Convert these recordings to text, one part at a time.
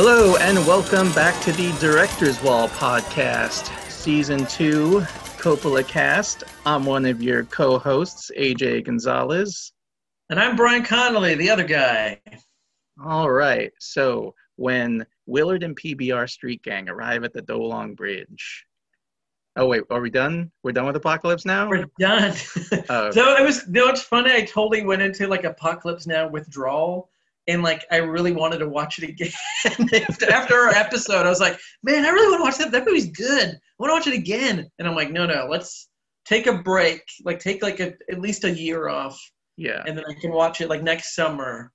Hello, and welcome back to the Director's Wall podcast, season two, Coppola Cast. I'm one of your co hosts, AJ Gonzalez. And I'm Brian Connolly, the other guy. All right, so when Willard and PBR Street Gang arrive at the Do Lung Bridge. Oh, wait, are we done? We're done with Apocalypse Now? We're done. Oh. so it was, you know, it's funny. I totally went into like Apocalypse Now withdrawal and like I really wanted to watch it again. After our episode, I was like, man, I really want to watch that. That movie's good. I want to watch it again. And I'm like, no, no, let's take a break. Like take like a, at least a year off, Yeah. and then I can watch it like next summer.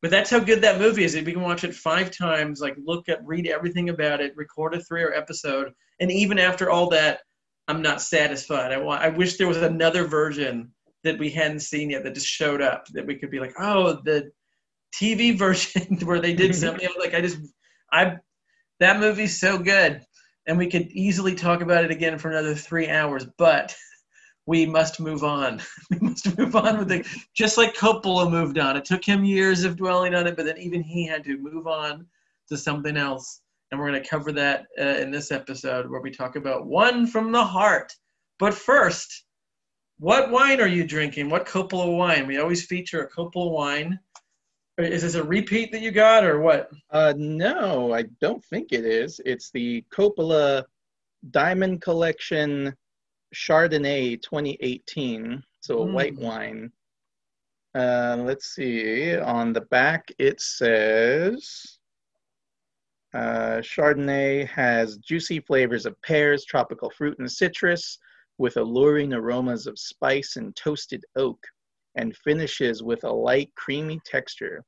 But that's how good that movie is. We can watch it five times, like look at, read everything about it, record a three-hour episode, and even after all that, I'm not satisfied. I want. I wish there was another version that we hadn't seen yet that just showed up that we could be like, oh, the TV version where they did something like I just I that movie's so good and we could easily talk about it again for another three hours, but we must move on. we must move on with it. Just like Coppola moved on. It took him years of dwelling on it, but then even he had to move on to something else. And we're going to cover that uh, in this episode where we talk about One from the Heart. But first, what wine are you drinking? What Coppola wine? We always feature a Coppola wine. Is this a repeat that you got or what? Uh, no, I don't think it is. It's the Coppola Diamond Collection Chardonnay 2018. So a Mm. white wine. Uh, let's see. On the back, it says uh, Chardonnay has juicy flavors of pears, tropical fruit, and citrus, with alluring aromas of spice and toasted oak, and finishes with a light, creamy texture.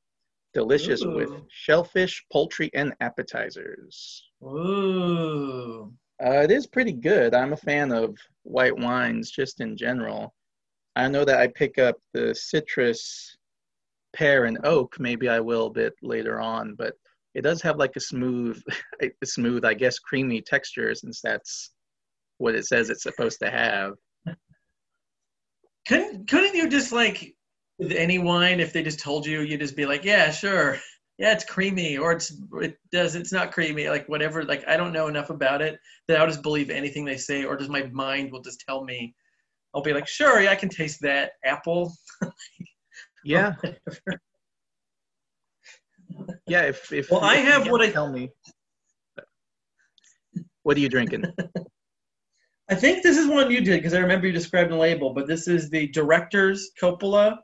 Delicious with shellfish, poultry, and appetizers. Ooh. Uh, it is pretty good. I'm a fan of white wines just in general. I know that I pick up the citrus, pear, and oak. Maybe I will a bit later on, but it does have like a smooth, a smooth, I guess, creamy texture since that's what it says it's supposed to have. Couldn't couldn't you just like with any wine if they just told you you'd just be like yeah sure yeah it's creamy or it's it does it's not creamy like whatever like I don't know enough about it that I'll just believe anything they say or just my mind will just tell me I'll be like sure yeah I can taste that apple Yeah, yeah. If if Well, I if you have what I- tell me. What are you drinking? I think this is one you did because I remember you described the label but this is the director's Coppola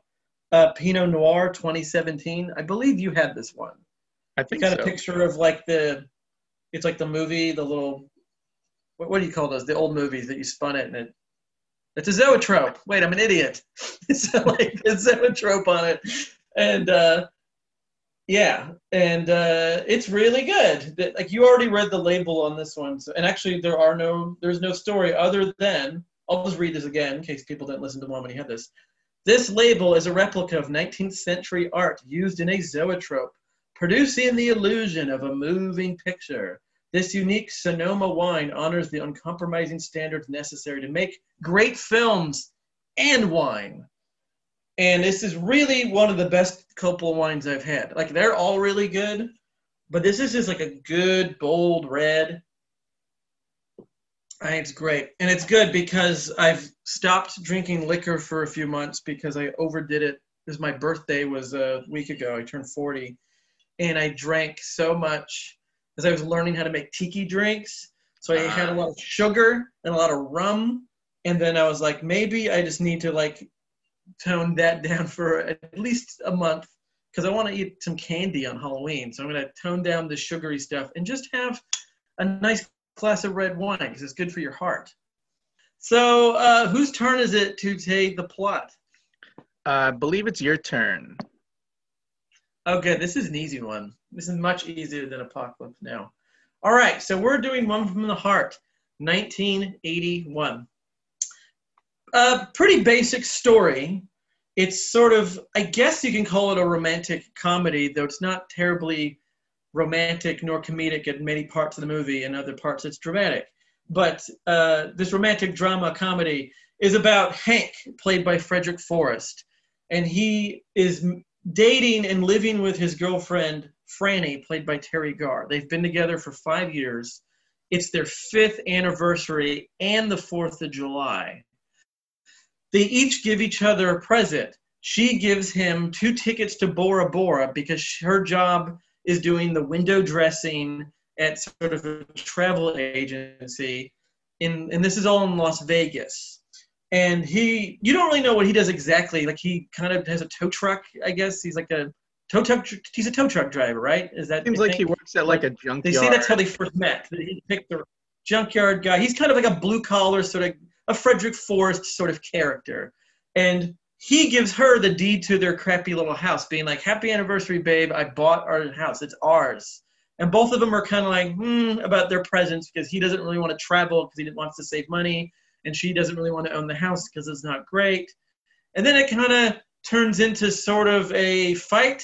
uh, Pinot Noir 2017 I believe you had this one I It's think got so. a picture of like the, it's like the movie, the little, what, what do you call those? The old movies that you spun it and it, it's a zoetrope. Wait, I'm an idiot. it's like a zoetrope on it, and uh, yeah, and uh, it's really good. Like you already read the label on this one, so, and actually there are no, there's no story other than I'll just read this again in case people didn't listen to one when he had this. This label is a replica of 19th century art used in a zoetrope producing the illusion of a moving picture. This unique Sonoma wine honors the uncompromising standards necessary to make great films and wine. And this is really one of the best Coppola wines I've had. Like they're all really good, but this is just like a good bold red. I it's great, and it's good because I've stopped drinking liquor for a few months because I overdid it. Because my birthday was a week ago. I turned 40, and I drank so much as I was learning how to make tiki drinks. So I had a ah. lot of sugar and a lot of rum, and then I was like, maybe I just need to like tone that down for at least a month because I want to eat some candy on Halloween. So I'm gonna tone down the sugary stuff and just have a nice glass of red wine because it's good for your heart. So uh, whose turn is it to take the plot? Uh, I believe it's your turn. Okay, this is an easy one. This is much easier than Apocalypse Now. All right, so we're doing One from the Heart, 1981. A pretty basic story. It's sort of, I guess you can call it a romantic comedy, though it's not terribly romantic nor comedic at many parts of the movie, and other parts it's dramatic. But uh, this romantic drama comedy is about Hank, played by Frederick Forrest, and he is dating and living with his girlfriend Franny, played by Teri Garr. They've been together for five years. It's their fifth anniversary and the 4th of July. They each give each other a present. She gives him two tickets to Bora Bora because her job is doing the window dressing at sort of a travel agency. In, and this is all in Las Vegas. And he, you don't really know what he does exactly. Like he kind of has a tow truck, I guess. He's like a tow truck. He's a tow truck driver, right? Is that seems like he works at like a junkyard? They say that's how they first met. He picked the junkyard guy. He's kind of like a blue collar sort of a Frederick Forrest sort of character, and he gives her the deed to their crappy little house, being like, "Happy anniversary, babe! I bought our house. It's ours." And both of them are kind of like hmm about their presents because he doesn't really want to travel because he wants to save money, and she doesn't really want to own the house because it's not great. And then it kind of turns into sort of a fight,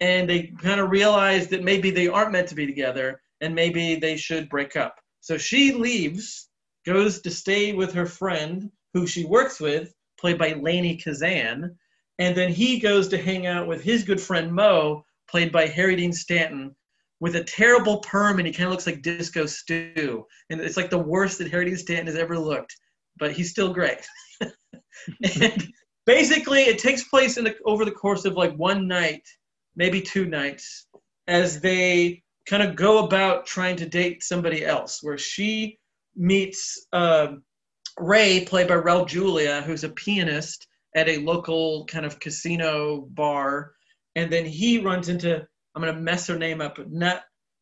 and they kind of realize that maybe they aren't meant to be together, and maybe they should break up. So she leaves, goes to stay with her friend who she works with, played by Lainie Kazan, and then he goes to hang out with his good friend Mo, played by Harry Dean Stanton, with a terrible perm, and he kind of looks like Disco Stew, and it's like the worst that Harry Dean Stanton has ever looked, but he's still great. and basically, it takes place in the, over the course of like one night, maybe two nights, as they kind of go about trying to date somebody else, where she meets uh, Ray, played by Raul Julia, who's a pianist at a local kind of casino bar, and then he runs into I'm gonna mess her name up. Na-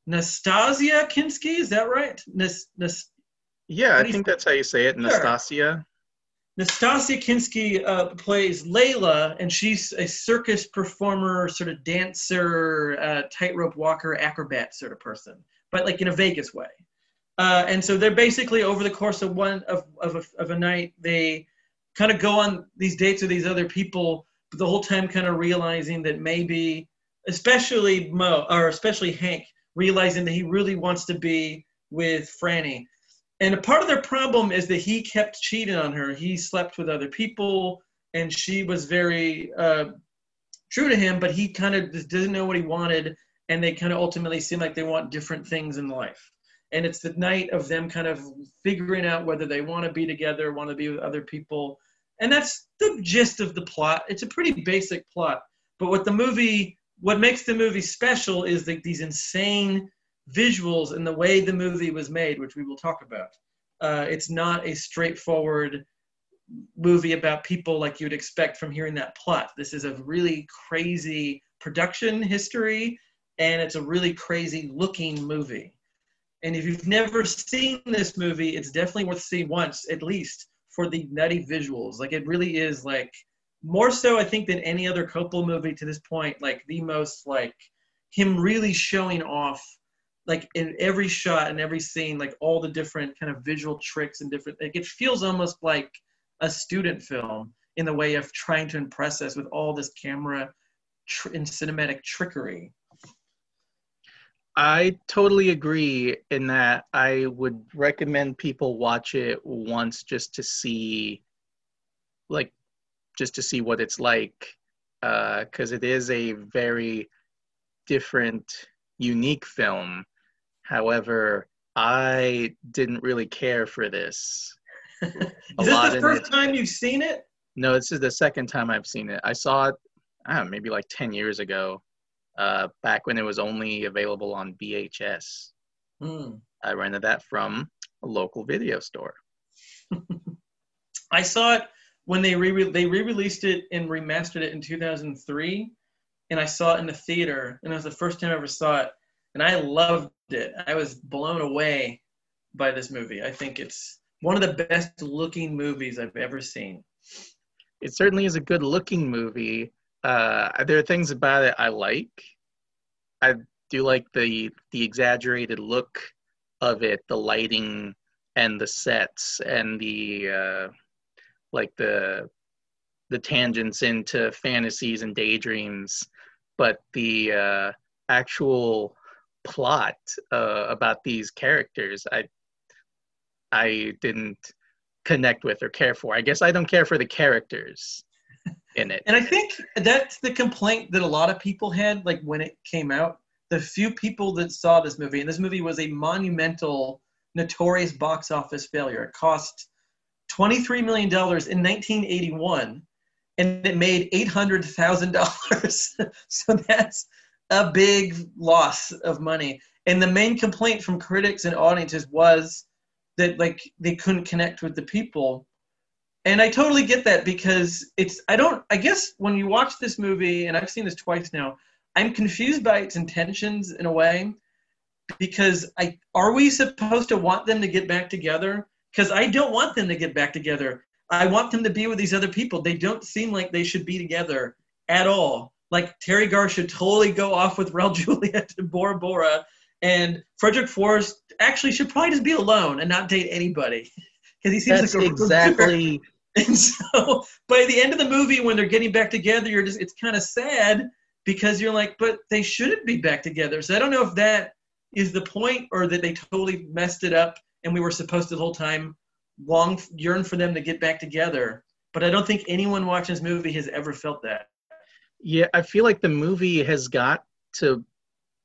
Nastassja Kinski, is that right? Nas- Nas- yeah, I think that's how you say it, Nastassja. Nastassja Kinski uh, plays Layla, and she's a circus performer, sort of dancer, uh, tightrope walker, acrobat sort of person, but like in a Vegas way. Uh, and so they're basically over the course of one of of a, of a night, they kind of go on these dates with these other people, but the whole time kind of realizing that maybe, especially Mo or especially Hank, realizing that he really wants to be with Franny and a part of their problem is that he kept cheating on her. He slept with other people, and she was very uh, true to him, but he kind of just doesn't know what he wanted, and they kind of ultimately seem like they want different things in life. And it's the night of them kind of figuring out whether they want to be together, want to be with other people. And that's the gist of the plot. It's a pretty basic plot. But what the movie, what makes the movie special is that these insane visuals and the way the movie was made, which we will talk about. Uh, it's not a straightforward movie about people like you'd expect from hearing that plot. This is a really crazy production history, and it's a really crazy looking movie. And if you've never seen this movie, it's definitely worth seeing once at least for the nutty visuals. Like it really is like more so I think than any other Coppola movie to this point, like the most like him really showing off like in every shot and every scene, like all the different kind of visual tricks and different, like it feels almost like a student film in the way of trying to impress us with all this camera tr- and cinematic trickery. I totally agree in that I would recommend people watch it once just to see, like, just to see what it's like, because uh, it is a very different, unique film However, I didn't really care for this. is this the first time you've seen it? No, this is the second time I've seen it. I saw it, I don't know, maybe like 10 years ago, uh, back when it was only available on VHS. Mm. I rented that from a local video store. I saw it when they re they re-released it and remastered it in 2003, and I saw it in the theater, and it was the first time I ever saw it and I loved it. I was blown away by this movie. I think it's one of the best looking movies I've ever seen. It certainly is a good looking movie. Uh, there are things about it I like. I do like the the exaggerated look of it, the lighting and the sets and the uh, like the the tangents into fantasies and daydreams, but the uh, actual plot uh, about these characters I I didn't connect with or care for. I guess I don't care for the characters in it. And I think that's the complaint that a lot of people had like when it came out the few people that saw this movie, and this movie was a monumental, notorious box office failure. It cost $23 million in 1981, and it made $800,000. so that's a big loss of money. And the main complaint from critics and audiences was that like they couldn't connect with the people. And I totally get that because it's I don't I guess when you watch this movie and I've seen this twice now, I'm confused by its intentions in a way because I are we supposed to want them to get back together? Because I don't want them to get back together. I want them to be with these other people. They don't seem like they should be together at all. Like Teri Garr should totally go off with Raul Julia to Bora Bora, and Frederick Forrest actually should probably just be alone and not date anybody because he seems That's like exactly. And so by the end of the movie, when they're getting back together, you're just it's kind of sad because you're like, but they shouldn't be back together. So I don't know if that is the point or that they totally messed it up and we were supposed to the whole time long yearn for them to get back together. But I don't think anyone watching this movie has ever felt that. Yeah, I feel like the movie has got to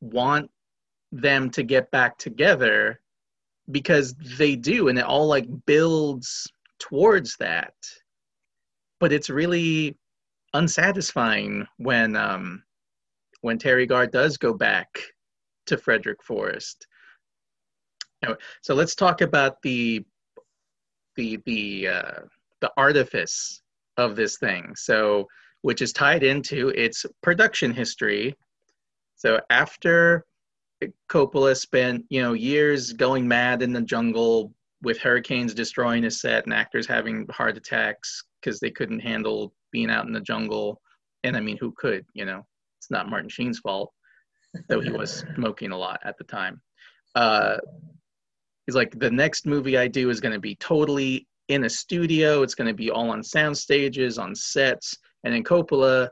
want them to get back together because they do, and it all like builds towards that. But it's really unsatisfying when um when Teri Garr does go back to Frederick Forrest. So let's talk about the the the uh, the artifice of this thing. So which is tied into its production history. So after Coppola spent, you know, years going mad in the jungle with hurricanes destroying his set and actors having heart attacks because they couldn't handle being out in the jungle. And I mean, who could, you know? It's not Martin Sheen's fault, though he was smoking a lot at the time. Uh, he's like, the next movie I do is going to be totally in a studio. It's going to be all on sound stages, on sets and then Coppola,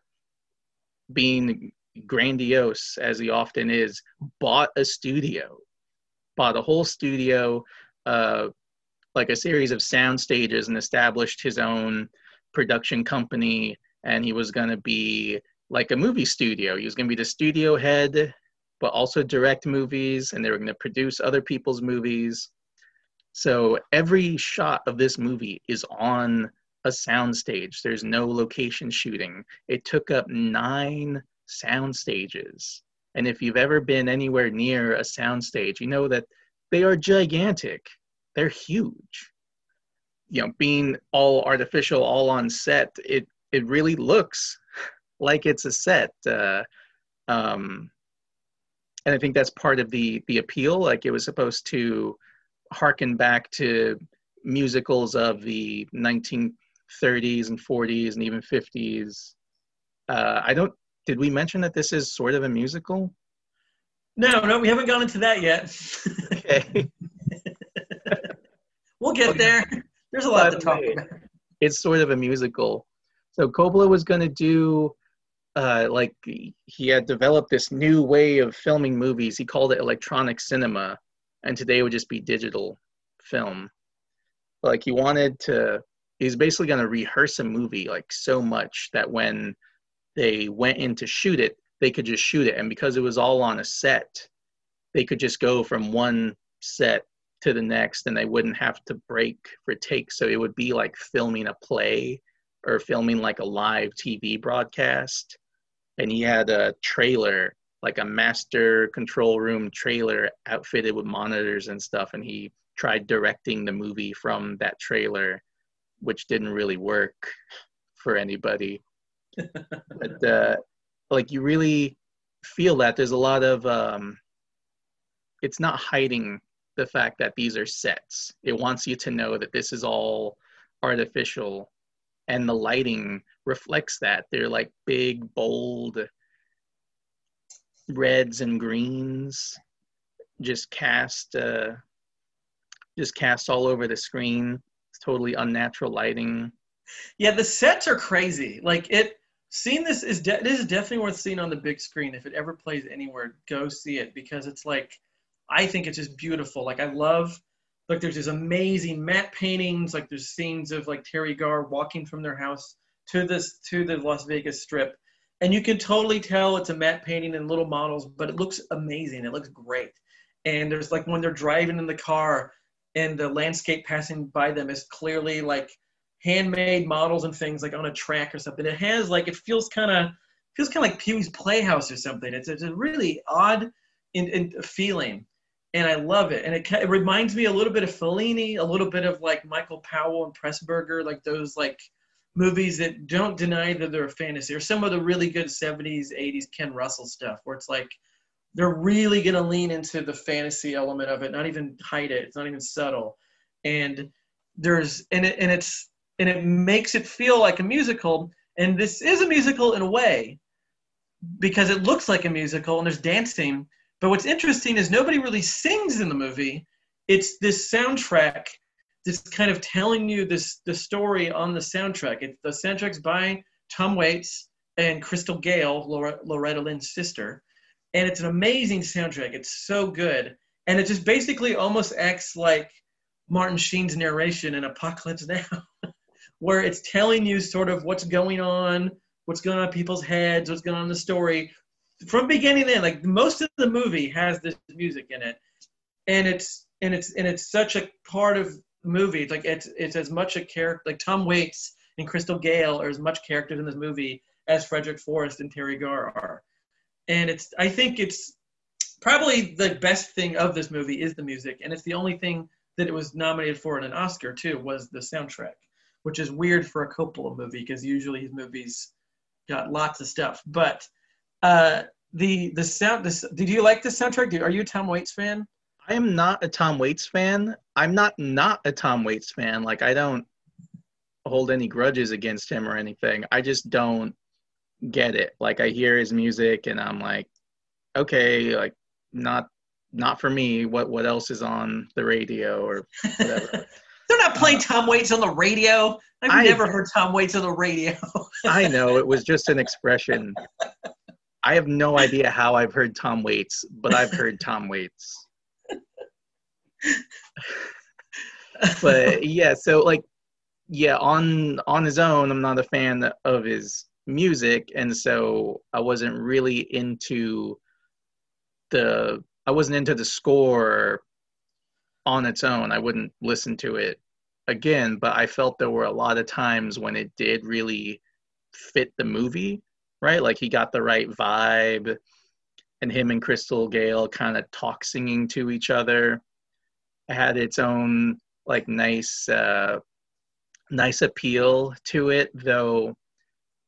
being grandiose as he often is, bought a studio, bought a whole studio, uh, like a series of sound stages, and established his own production company. And he was going to be like a movie studio. He was going to be the studio head, but also direct movies, and they were going to produce other people's movies. So every shot of this movie is on a soundstage. There's no location shooting. It took up nine sound stages. And if you've ever been anywhere near a soundstage, you know that they are gigantic. They're huge. You know, being all artificial, all on set, it it really looks like it's a set. Uh, um, and I think that's part of the the appeal. Like it was supposed to harken back to musicals of the 19 30s and 40s and even 50s. Uh, I don't. Did we mention that this is sort of a musical? No, no, we haven't gone into that yet. Okay. we'll get there. There's a lot to talk about. it's sort of a musical. So Coppola was going to do, uh, like, he had developed this new way of filming movies. He called it electronic cinema, and today it would just be digital film. Like, he wanted to, he's basically going to rehearse a movie, like, so much that when they went in to shoot it, they could just shoot it. And because it was all on a set, they could just go from one set to the next and they wouldn't have to break for takes. So it would be like filming a play or filming like a live TV broadcast. And he had a trailer, like a master control room trailer outfitted with monitors and stuff. And he tried directing the movie from that trailer, which didn't really work for anybody. but uh, like you really feel that there's a lot of um, it's not hiding the fact that these are sets. It wants you to know that this is all artificial and the lighting reflects that. They're like big, bold reds and greens just cast uh, just cast all over the screen. It's totally unnatural lighting. Yeah, the sets are crazy. Like it, seeing this is de- this is definitely worth seeing on the big screen. If it ever plays anywhere, go see it because it's like, I think it's just beautiful. Like I love, like there's these amazing matte paintings. Like there's scenes of like Teri Garr walking from their house to this to the Las Vegas Strip, and you can totally tell it's a matte painting and little models, but it looks amazing. It looks great. And there's like when they're driving in the car and the landscape passing by them is clearly like handmade models and things like on a track or something. It has like it feels kind of feels kind of like Pee Wee's Playhouse or something. It's, it's a really odd in, in feeling, and I love it. And it, it reminds me a little bit of Fellini, a little bit of like Michael Powell and Pressburger, like those like movies that don't deny that they're a fantasy, or some of the really good 70s, 80s Ken Russell stuff, where it's like they're really going to lean into the fantasy element of it, not even hide it. It's not even subtle. And there's and it and it's and it makes it feel like a musical. And this is a musical in a way because it looks like a musical and there's dancing. But what's interesting is nobody really sings in the movie. It's this soundtrack that's kind of telling you this the story on the soundtrack. It's the soundtrack's by Tom Waits and Crystal Gayle, Loretta Lynn's sister and it's an amazing soundtrack. It's so good, and it just basically almost acts like Martin Sheen's narration in Apocalypse Now, where it's telling you sort of what's going on, what's going on in people's heads, what's going on in the story, from beginning to end. Like most of the movie has this music in it, and it's and it's and it's such a part of the movie. It's like it's it's as much a character like Tom Waits and Crystal Gayle are as much characters in this movie as Frederick Forrest and Teri Garr are and it's I think it's probably the best thing of this movie is the music, and it's the only thing that it was nominated for in an Oscar too was the soundtrack, which is weird for a Coppola movie because usually his movies got lots of stuff. But uh, the the sound, this, did you like the soundtrack? Are you a Tom Waits fan? I am not a Tom Waits fan. I'm not not a Tom Waits fan. Like I don't hold any grudges against him or anything. I just don't get it. Like I hear his music and I'm like, okay, like not not for me. What what else is on the radio or whatever. They're not playing uh, Tom Waits on the radio. I've I, never heard Tom Waits on the radio. I know it was just an expression. I have no idea how I've heard Tom Waits, but I've heard Tom Waits. but yeah, so like yeah, on on his own, I'm not a fan of his music and so i wasn't really into the i wasn't into the score on its own i wouldn't listen to it again but i felt there were a lot of times when it did really fit the movie right like he got the right vibe and him and crystal gayle kind of talk singing to each other had its own like nice uh nice appeal to it though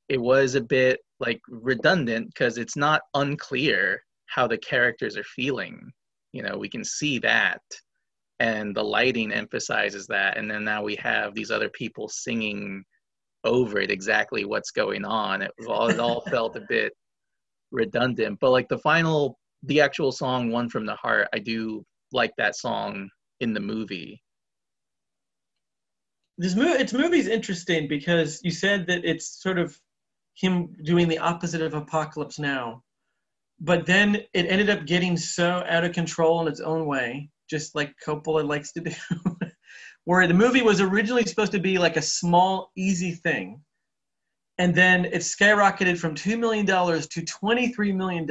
it was a bit like redundant because it's not unclear how the characters are feeling. You know, we can see that, and the lighting emphasizes that. And then now we have these other people singing over it exactly what's going on. It all, it all felt a bit redundant. But like the final, the actual song "One from the Heart," I do like that song in the movie. This movie, its movie is interesting because you said that it's sort of him doing the opposite of Apocalypse Now. But then it ended up getting so out of control in its own way, just like Coppola likes to do, where the movie was originally supposed to be like a small, easy thing. And then it skyrocketed from $2 million to $23 million.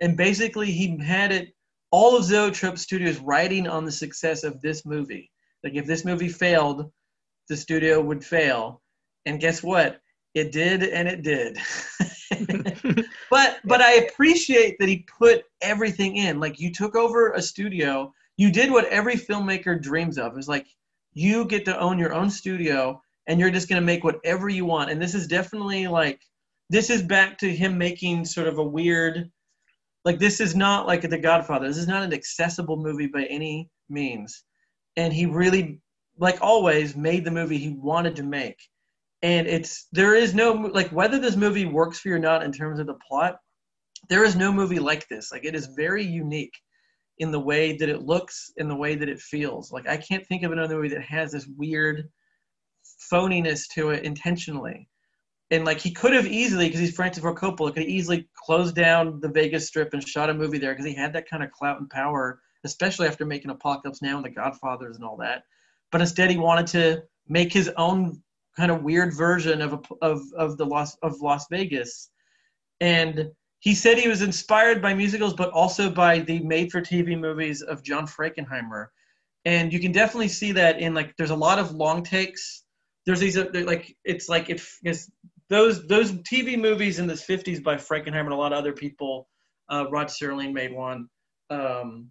And basically, he had it, all of Zoetrope Studios riding on the success of this movie. Like, if this movie failed, the studio would fail. And guess what? it did and it did but but i appreciate that he put everything in like you took over a studio you did what every filmmaker dreams of. Is like you get to own your own studio and you're just going to make whatever you want. And this is definitely like this is back to him making sort of a weird like this is not like the godfather. This is not an accessible movie by any means. And he really like always made the movie he wanted to make. And it's there is no like whether this movie works for you or not in terms of the plot there is no movie like this. Like it is very unique in the way that it looks in the way that it feels. Like i can't think of another movie that has this weird phoniness to it intentionally. And like he could have easily because he's francis ford coppola could have easily closed down the vegas strip and shot a movie there because he had that kind of clout and power especially after making apocalypse now and the godfathers and all that. But instead he wanted to make his own kind of weird version of of of the Las of Las Vegas, and he said he was inspired by musicals, but also by the made-for-TV movies of John Frankenheimer, and you can definitely see that in like there's a lot of long takes. There's these uh, like it's like it is those those TV movies in the 50s by Frankenheimer and a lot of other people. Uh, Rod Serling made one. Um,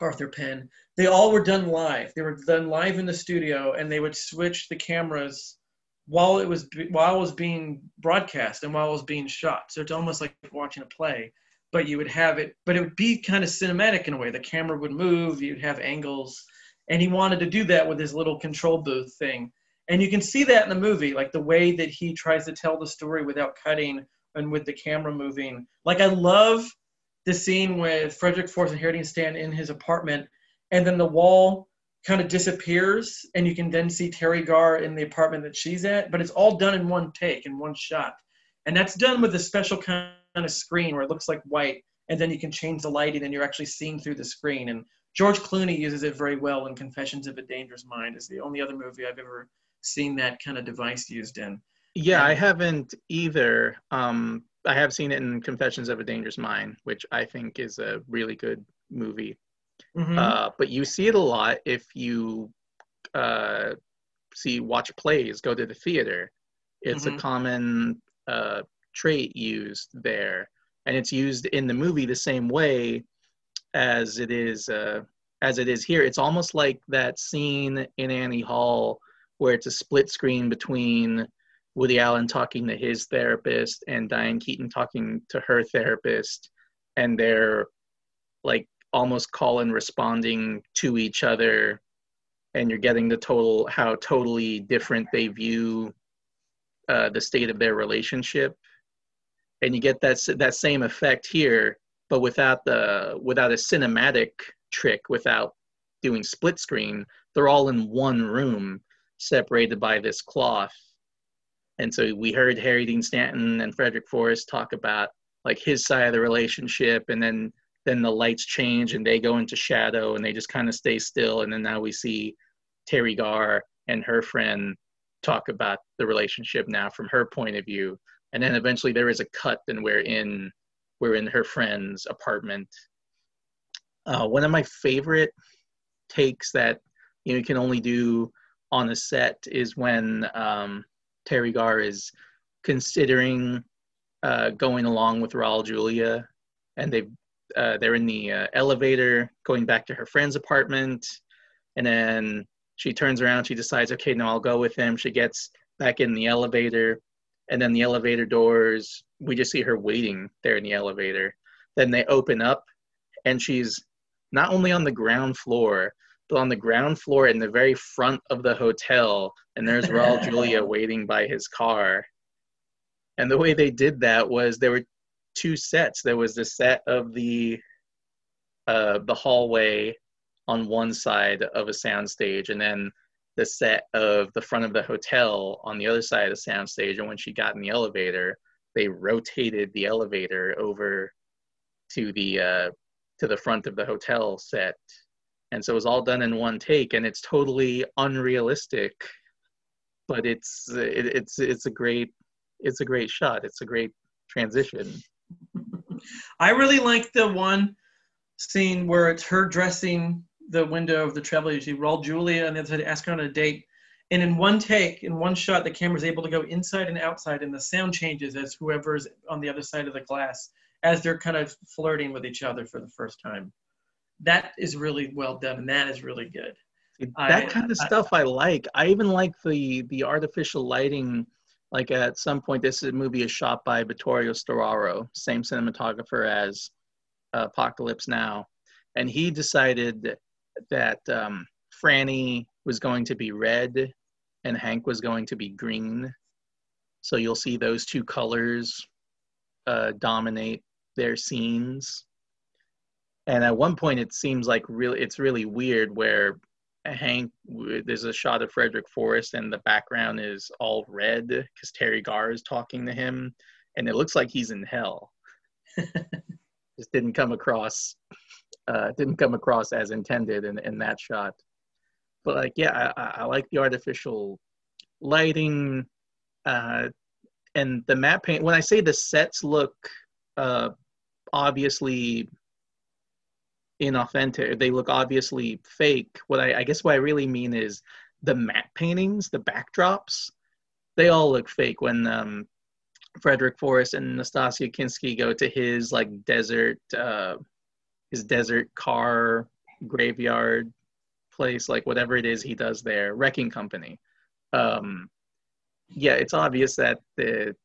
Arthur Penn. They all were done live. They were done live in the studio, and they would switch the cameras while it was while it was being broadcast and while it was being shot. So it's almost like watching a play, but you would have it, but it would be kind of cinematic in a way. The camera would move, you'd have angles, and he wanted to do that with his little control booth thing. And you can see that in the movie, like the way that he tries to tell the story without cutting and with the camera moving. Like I love the scene with Frederick Forrest and Harry Dean Stanton in his apartment, and then the wall kind of disappears, and you can then see Teri Garr in the apartment that she's at. But it's all done in one take, in one shot, and that's done with a special kind of screen where it looks like white, and then you can change the lighting, and you're actually seeing through the screen. And George Clooney uses it very well in Confessions of a Dangerous Mind. Is the only other movie I've ever seen that kind of device used in. Yeah, and, I haven't either. Um, I have seen it in Confessions of a Dangerous Mind, which I think is a really good movie. Mm-hmm. Uh, but you see it a lot if you uh, see watch plays, go to the theater. It's mm-hmm. a common uh, trait used there, and it's used in the movie the same way as it is uh, as it is here. It's almost like that scene in Annie Hall where it's a split screen between Woody Allen talking to his therapist and Diane Keaton talking to her therapist, and they're like almost call and responding to each other, and you're getting the total how totally different they view uh, the state of their relationship, and you get that that same effect here, but without the without a cinematic trick, without doing split screen. They're all in one room, separated by this cloth and so we heard Harry Dean Stanton and Frederick Forrest talk about like his side of the relationship, and then then the lights change and they go into shadow and they just kind of stay still, and then now we see Teri Garr and her friend talk about the relationship now from her point of view, and then eventually there is a cut, and we're in we're in her friend's apartment. Uh, one of my favorite takes that you know you can only do on a set is when um, Teri Garr is considering uh, going along with Raul Julia, and they uh, they're in the uh, elevator going back to her friend's apartment, and then she turns around. She decides, okay, no, I'll go with him. She gets back in the elevator, and then the elevator doors. We just see her waiting there in the elevator. Then they open up, and she's not only on the ground floor, but on the ground floor in the very front of the hotel, and there's Raul Julia waiting by his car. And the way they did that was there were two sets. There was the set of the uh, the hallway on one side of a soundstage, and then the set of the front of the hotel on the other side of the soundstage. And when she got in the elevator, they rotated the elevator over to the uh, to the front of the hotel set and so it was all done in one take and it's totally unrealistic but it's it, it's it's a great it's a great shot it's a great transition i really like the one scene where it's her dressing the window of the travel agency Raul Julia and the other side ask her on a date. And in one take in one shot the camera's able to go inside and outside and the sound changes as whoever's on the other side of the glass as they're kind of flirting with each other for the first time. That is really well done and that is really good. That I, kind of stuff I, I, like. I even like the the artificial lighting like at some point this movie is shot by vittorio storaro same cinematographer as uh, apocalypse now. And he decided that um, franny was going to be red and hank was going to be green. So you'll see those two colors uh, dominate their scenes. And at one point it seems like really it's really weird where hank there's a shot of frederick forrest and the background is all red because Teri garr is talking to him and it looks like he's in hell. Just didn't come across uh, didn't come across as intended in, in that shot. But like yeah i, I like the artificial lighting uh, and the matte paint when i say the sets look uh, obviously inauthentic. They look obviously fake. What I, I guess what I really mean is the matte paintings, the backdrops. They all look fake when um, Frederick Forrest and Nastassja Kinski go to his like desert, uh, his desert car graveyard place, like whatever it is he does there, wrecking company. Um, yeah, it's obvious that the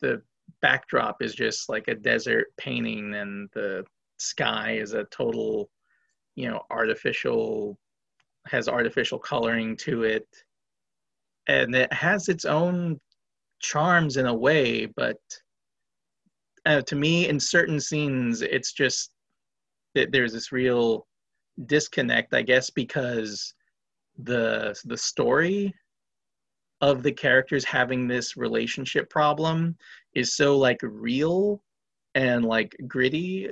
the backdrop is just like a desert painting, and the sky is a total, you know, artificial has artificial coloring to it, and it has its own charms in a way, but uh, to me, in certain scenes, it's just that there's this real disconnect, I guess, because the the story of the characters having this relationship problem is so like real and like gritty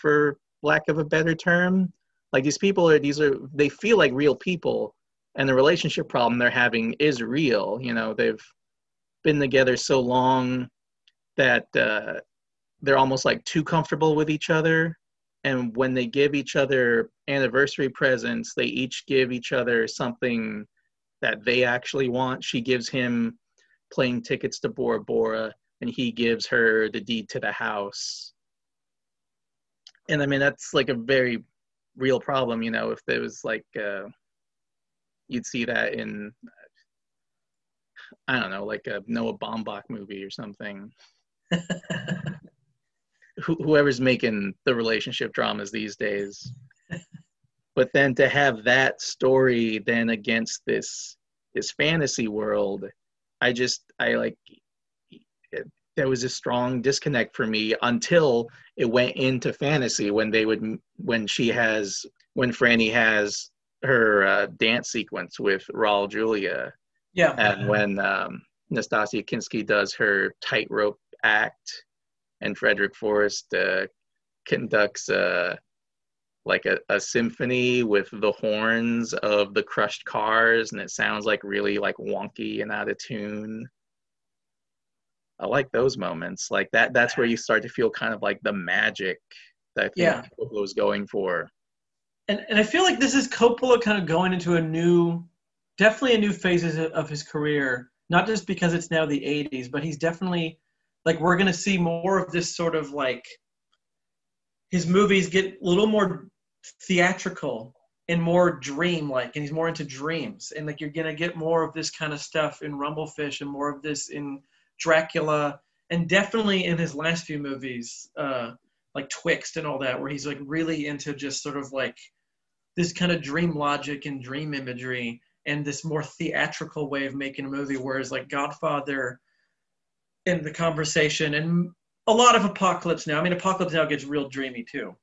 for lack of a better term like these people are these are they feel like real people and the relationship problem they're having is real you know? They've been together so long that uh, they're almost like too comfortable with each other and when they give each other anniversary presents they each give each other something that they actually want. She gives him plane tickets to bora bora and he gives her the deed to the house and i mean that's like a very real problem you know if there was like uh, you'd see that in I don't know, like a Noah Baumbach movie or something. whoever's making the relationship dramas these days. but then to have that story then against this this fantasy world, I just I like there was a strong disconnect for me until it went into fantasy when they would when she has when Franny has her uh, dance sequence with Raul Julia yeah. And when um, Nastassja Kinski does her tightrope act, and Frederick Forrest uh, conducts uh, like a, a symphony with the horns of the crushed cars, and it sounds like really like wonky and out of tune. I like those moments. Like that. That's where you start to feel kind of like the magic that I think yeah. Coppola was going for. And and I feel like this is Coppola kind of going into a new definitely a new phase of his career. Not just because it's now the '80s, but he's definitely like we're gonna see more of this sort of like his movies get a little more theatrical and more dream-like, and he's more into dreams. And like you're gonna get more of this kind of stuff in Rumblefish, and more of this in Dracula, and definitely in his last few movies, uh, like Twixt and all that, where he's like really into just sort of like this kind of dream logic and dream imagery and this more theatrical way of making a movie whereas like godfather in the conversation and a lot of apocalypse now. I mean apocalypse now gets real dreamy too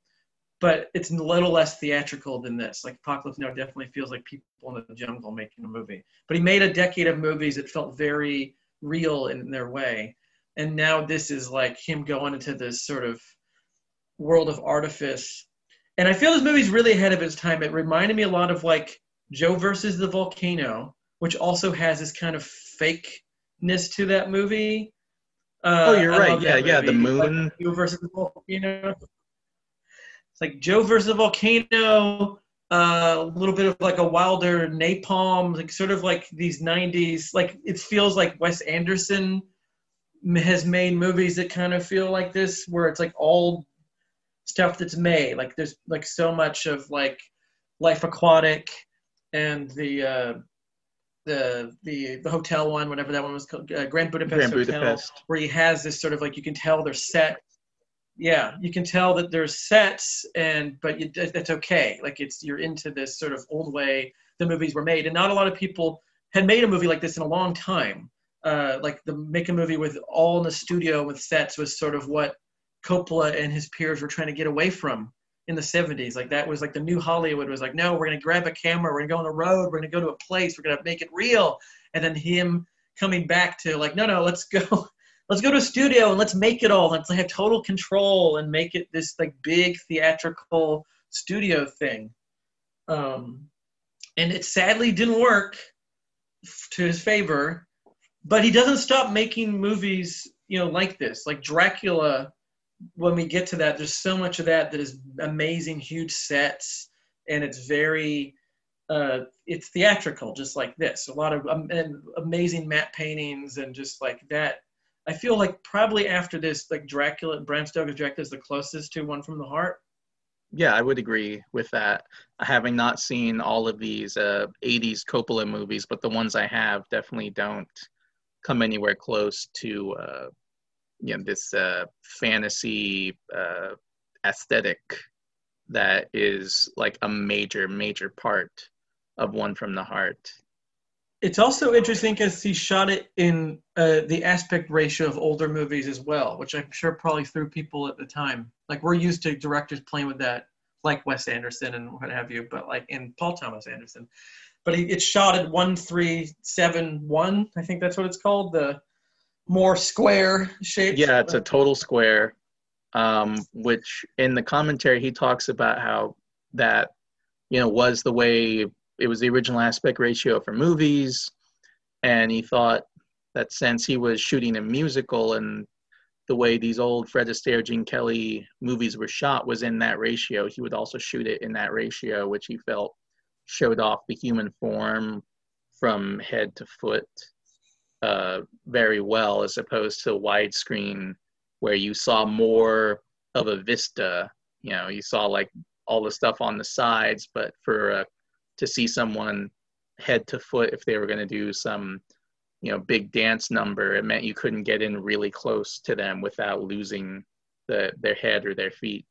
but it's a little less theatrical than this. Like apocalypse now definitely feels like people in the jungle making a movie. But he made a decade of movies that felt very real in their way and now this is like him going into this sort of world of artifice and i feel this movie's really ahead of its time it reminded me a lot of like Joe versus the volcano, which also has this kind of fakeness to that movie. Uh, oh, you're right. Yeah, yeah. The moon. Like Joe versus the volcano. It's like Joe versus the volcano. Uh, a little bit of like a wilder napalm, like sort of like these '90s. Like it feels like Wes Anderson has made movies that kind of feel like this, where it's like all stuff that's made. Like there's like so much of like Life Aquatic and the uh, the the the hotel one, whatever that one was called, uh, Grand Budapest Grand Hotel, Budapest. where he has this sort of like you can tell they're set. Yeah, you can tell that there's sets, and but you, that's okay. Like it's you're into this sort of old way the movies were made, and not a lot of people had made a movie like this in a long time. Uh, like the make a movie with all in the studio with sets was sort of what Coppola and his peers were trying to get away from in the 70s. Like that was like the new Hollywood was like, no, we're going to grab a camera, we're going to go on the road, we're going to go to a place, we're going to make it real. And then him coming back to like, no, no, let's go. Let's go to a studio and let's make it all. Let's have total control and make it this like big theatrical studio thing. Um, and it sadly didn't work to his favor, but he doesn't stop making movies, you know, like this. Like Dracula when we get to that, there's so much of that that is amazing, huge sets, and it's very uh, it's theatrical, just like this. A lot of um, amazing matte paintings and just like that. I feel like probably after this, like Dracula, Bram Stoker's Dracula is the closest to One from the Heart. Yeah, I would agree with that. Having not seen all of these uh, 80s Coppola movies, but the ones I have definitely don't come anywhere close to uh, you know this uh, fantasy uh, aesthetic that is like a major major part of One from the Heart. It's also interesting because he shot it in uh, the aspect ratio of older movies as well, which I'm sure probably threw people at the time. Like we're used to directors playing with that, like Wes Anderson and what have you, but like in Paul Thomas Anderson. But it's shot at one three seven one. I think that's what it's called. The more square shape. Yeah, it's a total square. Um, which in the commentary he talks about how that you know was the way it was the original aspect ratio for movies, and he thought that since he was shooting a musical and the way these old Fred Astaire, Gene Kelly movies were shot was in that ratio, he would also shoot it in that ratio, which he felt showed off the human form from head to foot uh, very well, as opposed to widescreen where you saw more of a vista. You know, you saw like all the stuff on the sides, but for a to see someone head to foot if they were going to do some you know big dance number it meant you couldn't get in really close to them without losing the their head or their feet.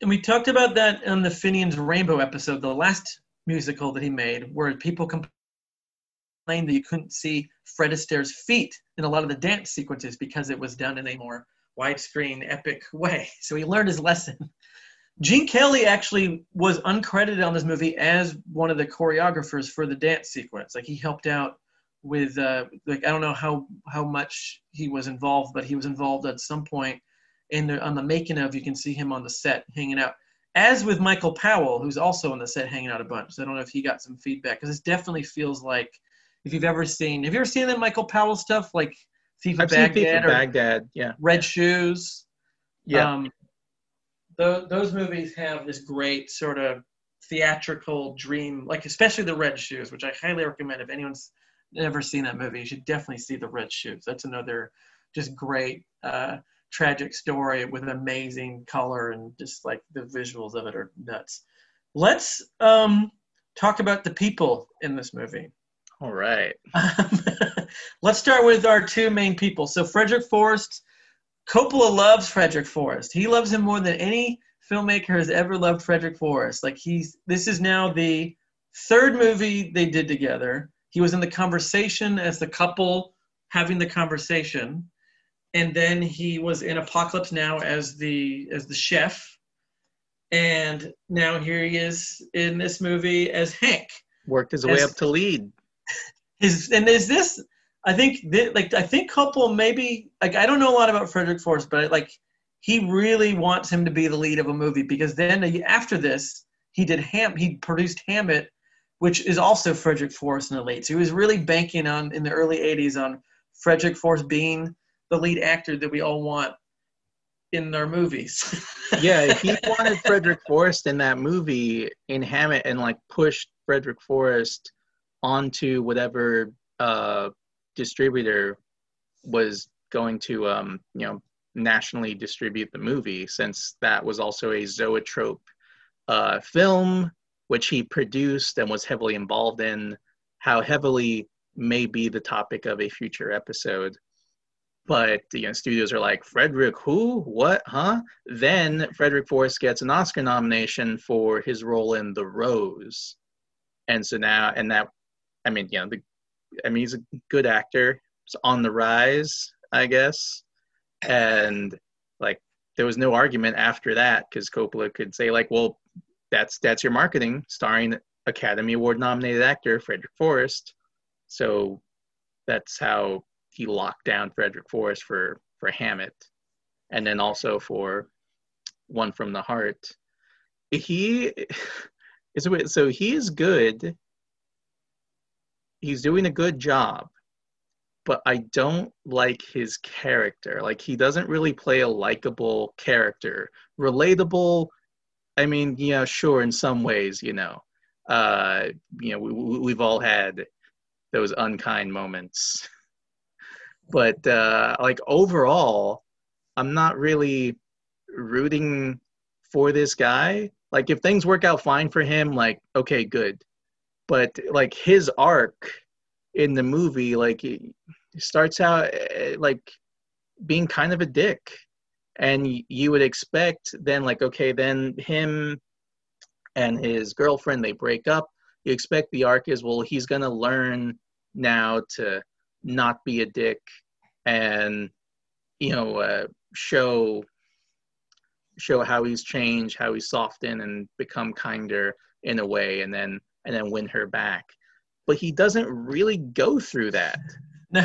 And we talked about that on the finian's rainbow episode the last musical that he made where people complained that you couldn't see fred astaire's feet in a lot of the dance sequences because it was done in a more widescreen epic way. So he learned his lesson Gene Kelly actually was uncredited on this movie as one of the choreographers for the dance sequence. Like he helped out with uh, like I don't know how how much he was involved, but he was involved at some point in the, on the making of. You can see him on the set hanging out, as with Michael Powell, who's also on the set hanging out a bunch. So I don't know if he got some feedback because it definitely feels like if you've ever seen have you ever seen that Michael Powell stuff like Thief of Baghdad, Thief Baghdad, yeah, Red Shoes, yeah. Um, those, those movies have this great sort of theatrical dream, like especially the Red Shoes, which I highly recommend. If anyone's never seen that movie, you should definitely see the Red Shoes. That's another just great uh, tragic story with amazing color and just like the visuals of it are nuts. Let's um, talk about the people in this movie. All right. let's start with our two main people. So Frederick Forrest Coppola loves Frederick Forrest. He loves him more than any filmmaker has ever loved Frederick Forrest. Like he's this is now the third movie they did together. He was in the conversation as the couple having the conversation, and then he was in Apocalypse Now as the as the chef, and now here he is in this movie as Hank. Worked his way up to lead. His and is this I think th- like I think Coppola maybe like I don't know a lot about Frederick Forrest, but like he really wants him to be the lead of a movie because then after this he did Ham he produced Hammett, which is also Frederick Forrest in the late. So he was really banking on in the early '80s on Frederick Forrest being the lead actor that we all want in our movies. yeah, he wanted Frederick Forrest in that movie in Hammett and like pushed Frederick Forrest onto whatever uh distributor was going to um, you know nationally distribute the movie since that was also a zoetrope uh, film which he produced and was heavily involved in how heavily may be the topic of a future episode. But you know studios are like frederick who? What? Huh? Then frederick forrest gets an oscar nomination for his role in the rose. And so now and that i mean you know the I mean, he's a good actor. He's on the rise, I guess. And like, there was no argument after that because Coppola could say like, well, that's that's your marketing, starring Academy Award nominated actor Frederick Forrest. So that's how he locked down Frederick Forrest for for Hammett, and then also for One from the Heart. He is so he is good he's doing a good job but I don't like his character. Like he doesn't really play a likable character. Relatable, I mean, yeah, sure, in some ways, you know. Uh, you know, we, we've all had those unkind moments. but uh, like overall, I'm not really rooting for this guy. Like if things work out fine for him, like okay, good. But like his arc in the movie, like he starts out eh, like being kind of a dick, and you would expect then like okay, then him and his girlfriend they break up. You expect the arc is well, he's gonna learn now to not be a dick and you know uh, show show how he's changed, how he's softened and become kinder in a way, and then and then win her back. But he doesn't really go through that. No.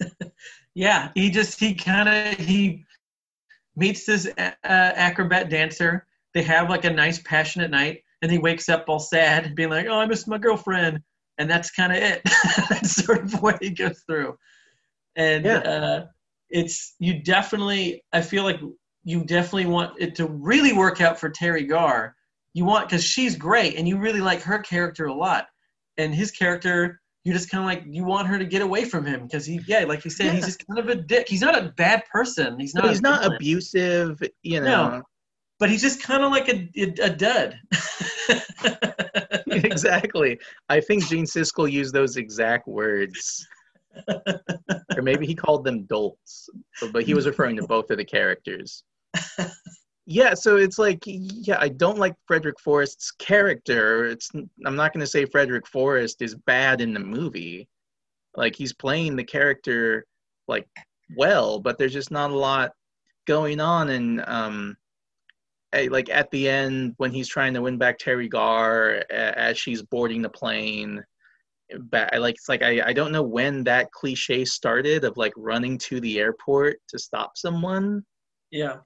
yeah, he just he kind of he meets this uh, acrobat dancer. They have like a nice passionate night, and he wakes up all sad, being like, "Oh, I miss my girlfriend," and that's kind of it. that's sort of what he goes through, and yeah. uh, it's you definitely. I feel like you definitely want it to really work out for Teri Garr. You want because she's great, and you really like her character a lot, and his character. You just kind of like you want her to get away from him because he, yeah, like you said, yeah. he's just kind of a dick. He's not a bad person. He's not. He's not abusive, you know. No, but he's just kind of like a, a, a dud. exactly. I think Gene Siskel used those exact words. or maybe he called them dolts, but he was referring to both of the characters. Yeah, so it's like, yeah, I don't like Frederick Forrest's character. It's I'm not going to say Frederick Forrest is bad in the movie. Like he's playing the character like well, but there's just not a lot going on and um like at the end when he's trying to win back Teri Garr as she's boarding the plane. But I like it's like I, I don't know when that cliche started of like running to the airport to stop someone. Yeah.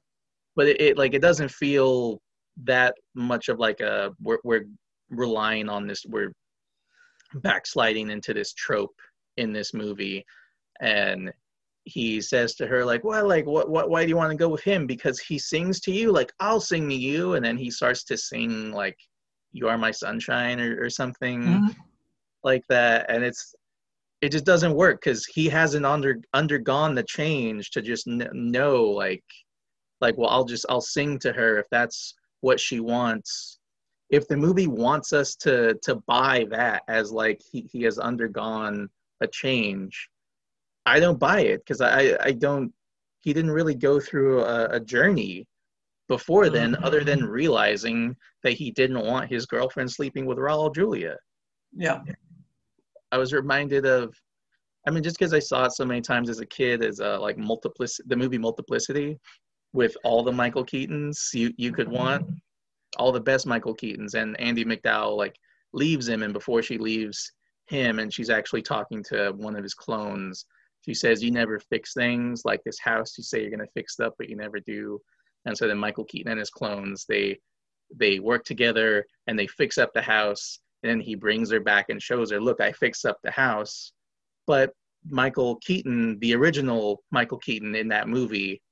But it, it like it doesn't feel that much of like a we're we're relying on this we're backsliding into this trope in this movie. And he says to her like well like what, what why do you want to go with him? Because he sings to you like i'll sing to you. And then he starts to sing like you are my sunshine or, or something mm-hmm. like that. And it's it just doesn't work because he hasn't under undergone the change to just n- know like like well i'll just i'll sing to her if that's what she wants if the movie wants us to to buy that as like he, he has undergone a change I don't buy it because I I don't. He didn't really go through a, a journey before then, mm-hmm. other than realizing that he didn't want his girlfriend sleeping with Raul Julia. Yeah. I was reminded of, I mean, just because I saw it so many times as a kid, as a, like multiplicity, the movie Multiplicity, with all the Michael Keatons you you could want, all the best Michael Keatons, and Andie MacDowell like leaves him, and before she leaves him, and she's actually talking to one of his clones she says you never fix things. Like this house you say you're to fix it up but you never do. And so then michael keaton and his clones they they work together and they fix up the house. And then he brings her back and shows her look i fixed up the house. But michael keaton the original michael keaton in that movie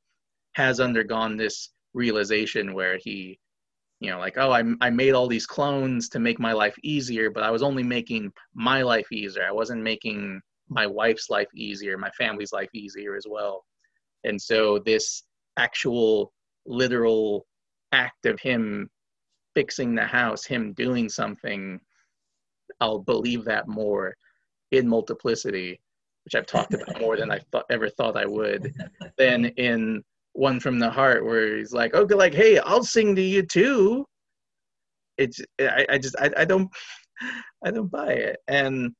has undergone this realization where he you know like oh I, I made all these clones to make my life easier but i was only making my life easier i wasn't making my wife's life easier, my family's life easier as well. And so this actual literal act of him fixing the house, him doing something, I'll believe that more in multiplicity, which I've talked about more than I thought, ever thought I would, than in one from the heart where he's like, okay, like, hey, I'll sing to you too. It's I, I just I, I don't I don't buy it. And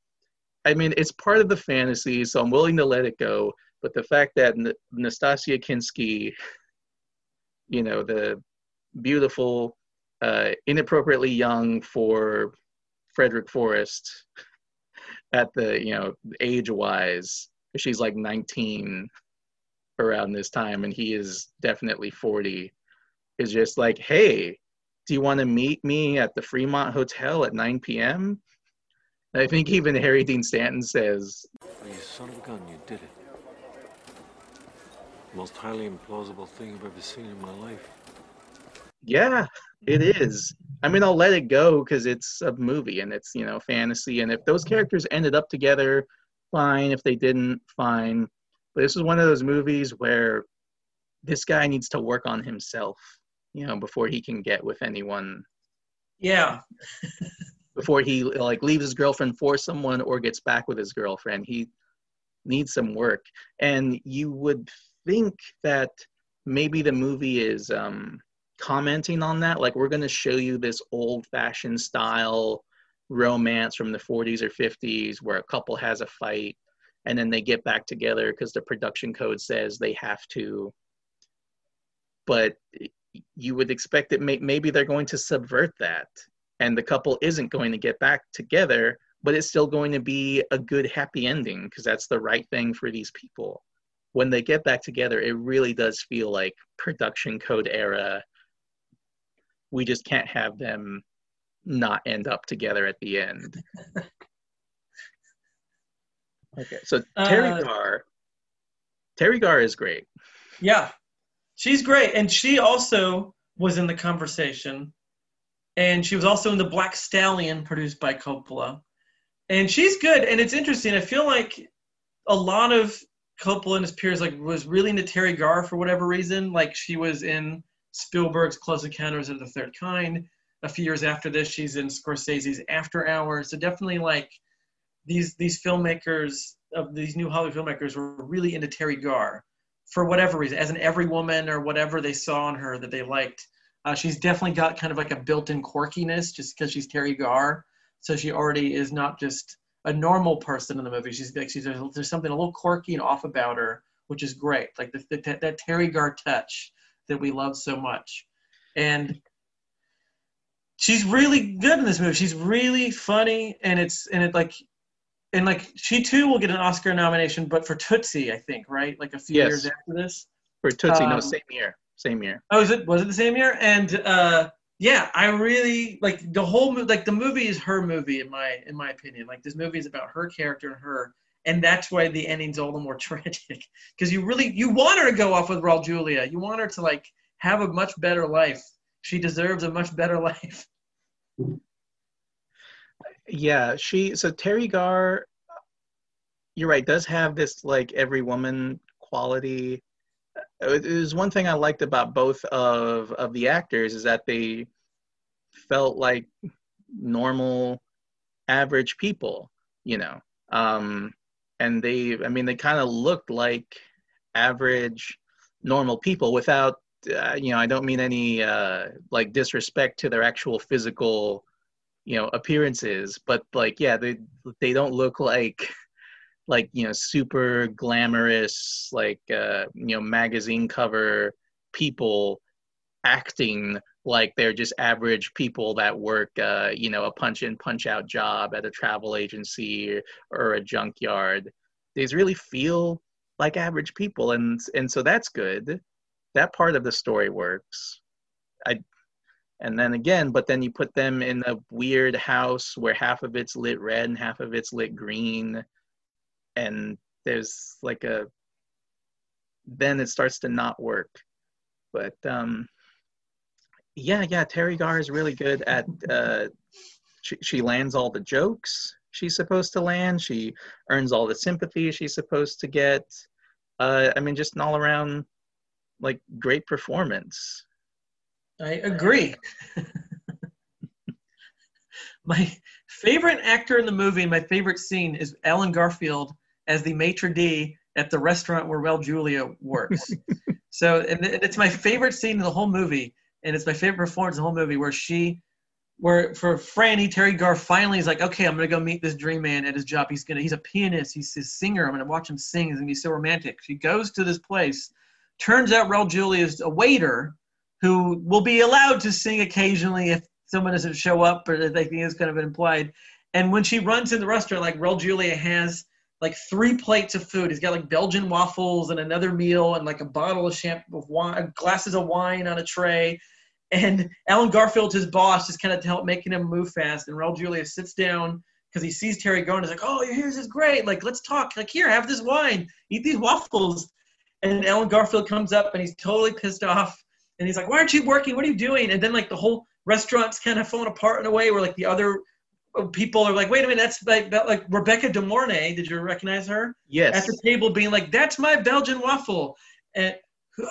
I mean, it's part of the fantasy, so I'm willing to let it go. But the fact that N- Nastassja Kinski, you know, the beautiful, uh, inappropriately young for Frederick Forrest at the, you know, age wise, she's like 19 around this time, and he is definitely 40, is just like, hey, do you want to meet me at the Fremont Hotel at 9 p.m.? I think even Harry Dean Stanton says, you son of a gun, you did it. Most highly implausible thing I've ever seen in my life. "Yeah, it is." I mean, I'll let it go because it's a movie and it's you know fantasy, and if those characters ended up together, fine. If they didn't, fine. But this is one of those movies where this guy needs to work on himself, you know, before he can get with anyone. Yeah, before he like leaves his girlfriend for someone or gets back with his girlfriend he needs some work. And you would think that maybe the movie is um commenting on that like we're going to show you this old fashioned style romance from the 40s or 50s where a couple has a fight and then they get back together because the production code says they have to. But you would expect that may- maybe they're going to subvert that and the couple isn't going to get back together but it's still going to be a good happy ending because that's the right thing for these people. When they get back together it really does feel like production code era. We just can't have them not end up together at the end okay so Teri Uh, Garr Teri Garr is great yeah, she's great, and she also was in the conversation, and she was also in the Black Stallion produced by Coppola, and she's good. And it's interesting. I feel like a lot of Coppola and his peers like was really into Teri Garr for whatever reason. Like she was in Spielberg's Close Encounters of the Third Kind. A few years after this, she's in Scorsese's After Hours. So definitely like these these filmmakers of these new Hollywood filmmakers were really into Teri Garr for whatever reason, as an every woman or whatever they saw in her that they liked. Uh, she's definitely got kind of like a built-in quirkiness just because she's Teri Garr. So she already is not just a normal person in the movie. She's like she's there's, something a little quirky and off about her, which is great. Like the, the, that, that Teri Garr touch that we love so much, and she's really good in this movie. She's really funny, and it's and it like. And like she too will get an Oscar nomination, but for Tootsie, I think, right? Like a few Yes. years after this. for tootsie no Um, same year same year Oh, is it was it the same year? And uh, yeah, I really like the whole like the movie is her movie in my in my opinion. Like this movie is about her character and her, and that's why the ending's all the more tragic because you really you want her to go off with Raul Julia. You want her to like have a much better life. She deserves a much better life. Yeah, she so Teri Garr, you're right, does have this like every woman quality. it was one thing I liked about both of of the actors is that they felt like normal, average people, you know. Um, and they, I mean, they kind of looked like average, normal people without, uh, you know, I don't mean any uh, like disrespect to their actual physical you know appearances but like yeah they they don't look like like you know super glamorous like uh you know magazine cover people acting like they're just average people that work uh you know a punch in punch out job at a travel agency or, a junkyard. These really feel like average people and and so that's good. That part of the story works. I and then again but then you put them in a weird house where half of it's lit red and half of it's lit green. And there's like a then it starts to not work. But um yeah yeah Teri Garr is really good at uh she, she lands all the jokes she's supposed to land. She earns all the sympathy she's supposed to get. Uh i mean just an all around like great performance I agree. my favorite actor in the movie, my favorite scene is Allen Garfield as the maitre d' at the restaurant where Raul Julia works. so, and it's my favorite scene in the whole movie, and it's my favorite performance in the whole movie where she, where for Franny, Teri Garr finally is like, okay, I'm gonna go meet this dream man at his job. He's gonna, he's a pianist, he's a singer. I'm gonna watch him sing. He's gonna be so romantic. She goes to this place. Turns out Raul Julia is a waiter who will be allowed to sing occasionally if someone doesn't show up or they think it's kind of implied. And when she runs in the restaurant, like Raul Julia has like three plates of food. He's got like Belgian waffles and another meal and like a bottle of champagne, glasses of wine on a tray. And Allen Garfield, his boss, just kind of to help making him move fast. And Raul Julia sits down because he sees Teri going. He's like, "Oh, your hair's is great. Like, let's talk. Like, here, have this wine, eat these waffles." And Allen Garfield comes up and he's totally pissed off, and he's like, "Why aren't you working? What are you doing?" And then like the whole restaurant's kind of falling apart in a way where like the other uh, people are like, "Wait a minute, that's like that, like Rebecca De Mornay. Did you recognize her?" Yes. At the table, being like, "That's my Belgian waffle." And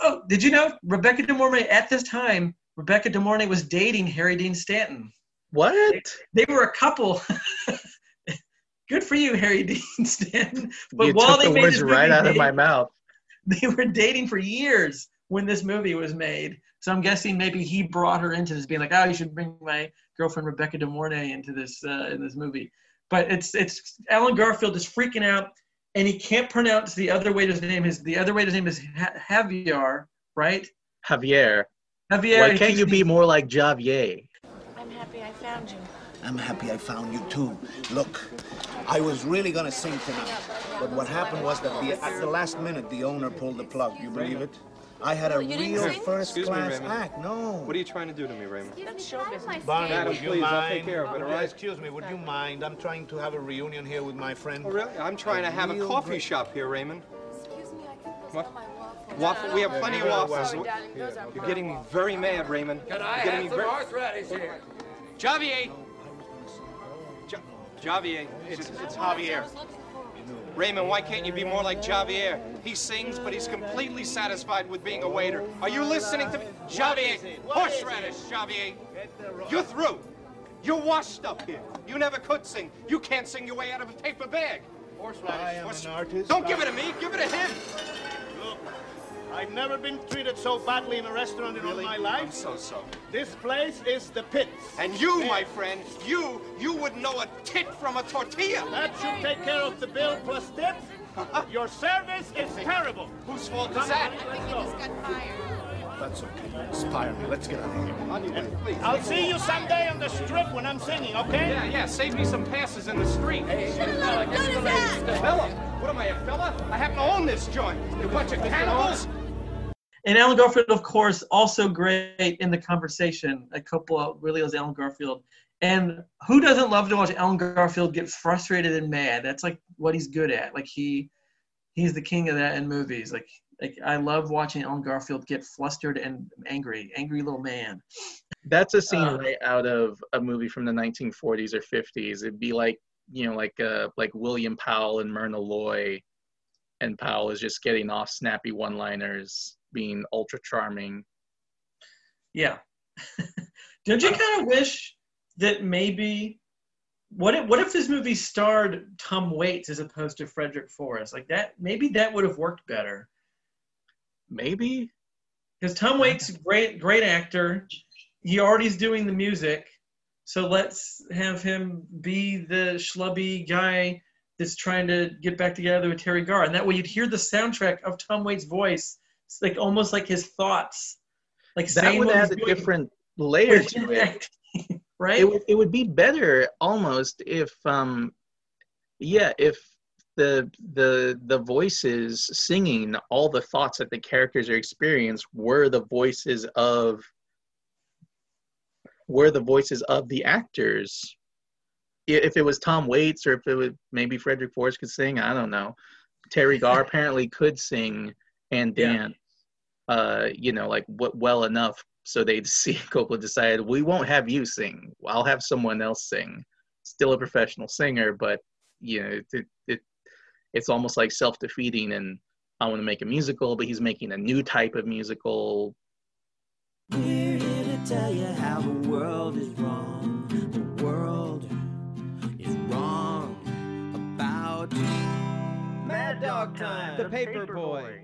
oh, did you know Rebecca De Mornay at this time? Rebecca De Mornay was dating Harry Dean Stanton. What? They were a couple. Good for you, Harry Dean Stanton. But you while took they the made words right movie, out of my mouth. they were dating for years when this movie was made. So I'm guessing maybe he brought her into this, being like, "Oh, you should bring my girlfriend Rebecca De Mornay into this uh, in this movie." But it's it's Allen Garfield is freaking out, and he can't pronounce the other waiter's name. His the other waiter's name is ha- Javier, right? Javier. Javier. Why can't you be more like Javier? I'm happy I found you. I'm happy I found you too. Look, I was really gonna sing tonight, but what happened was that the, at the last minute the owner pulled the plug. You believe it? I had a you didn't real sing? first class me, Raymond. act. No. What are you trying to do to me, Raymond? That's show business. Barney, Madam, would you please, I'll mind? take care of it, all right? Excuse me, would you mind? I'm trying to have a reunion here with my friend. Oh, really? I'm trying to have a Real coffee great- shop here, Raymond. Excuse me, I couldn't What? resist my waffle. Waffle? We have plenty of waffles. sorry, darling, those are You're getting me very mad, Raymond. Can I You're getting have me some very- horseradish here? Javier! Ja- Javier. It's, it's Javier. Raymond, why can't you be more like Javier? He sings, but he's completely satisfied with being a waiter. Are you listening to me? Javier! Horseradish, Javier! You're through. You're washed up here. You never could sing. You can't sing your way out of a paper bag. I am an artist. Don't give it to me. Give it to him. Look, I've never been treated so badly in a restaurant in all my life. I'm life. so sorry. This place is the pits. And you, my friend, you, you wouldn't know a tit from a tortilla. That should take care of the bill plus tips. Your service is terrible. Whose fault is that? That's okay. Inspire me. Let's get out of here. Anyway, please. I'll see you someday on the strip when I'm singing, okay? Yeah, yeah, save me some passes in the street. What is that? Fella, what am I, a fella? I happen to own this joint. You bunch of cannibals. And Allen Garfield, of course, also great in the conversation. A Coppola really is Allen Garfield. And who doesn't love to watch Allen Garfield get frustrated and mad? That's like what he's good at. Like he, he's the king of that in movies. Like, like I love watching Allen Garfield get flustered and angry, angry little man. That's a scene Uh, right out of a movie from the 1940s or 50s. It'd be like, you know, like uh, like William Powell and Myrna Loy, and Powell is just getting off snappy one-liners, being ultra charming. Yeah. Don't you kind of wish that maybe what if what if this movie starred Tom Waits as opposed to Frederick Forrest? Like that maybe that would have worked better. Maybe Because Tom Waits a great great actor. He already's doing the music. So let's have him be the schlubby guy that's trying to get back together with Teri Garr. And that way you'd hear the soundtrack of Tom Waits' voice. It's like almost like his thoughts. Like that would add a doing different layer to it. right? It would it would be better almost if um, yeah, if the the the voices singing all the thoughts that the characters are experiencing were the voices of were the voices of the actors. If it was tom waits or if it was maybe frederick forrest could sing i don't know. Teri garr apparently could sing and Yeah. dance uh you know like what well enough so they'd see coppola decided we won't have you sing. I'll have someone else sing. Still a professional singer but you know it it's almost like self-defeating and i want to make a musical but he's making a new type of musical We're here to tell you how the world is wrong. The world is wrong about Mad Dog Time. The paper boy.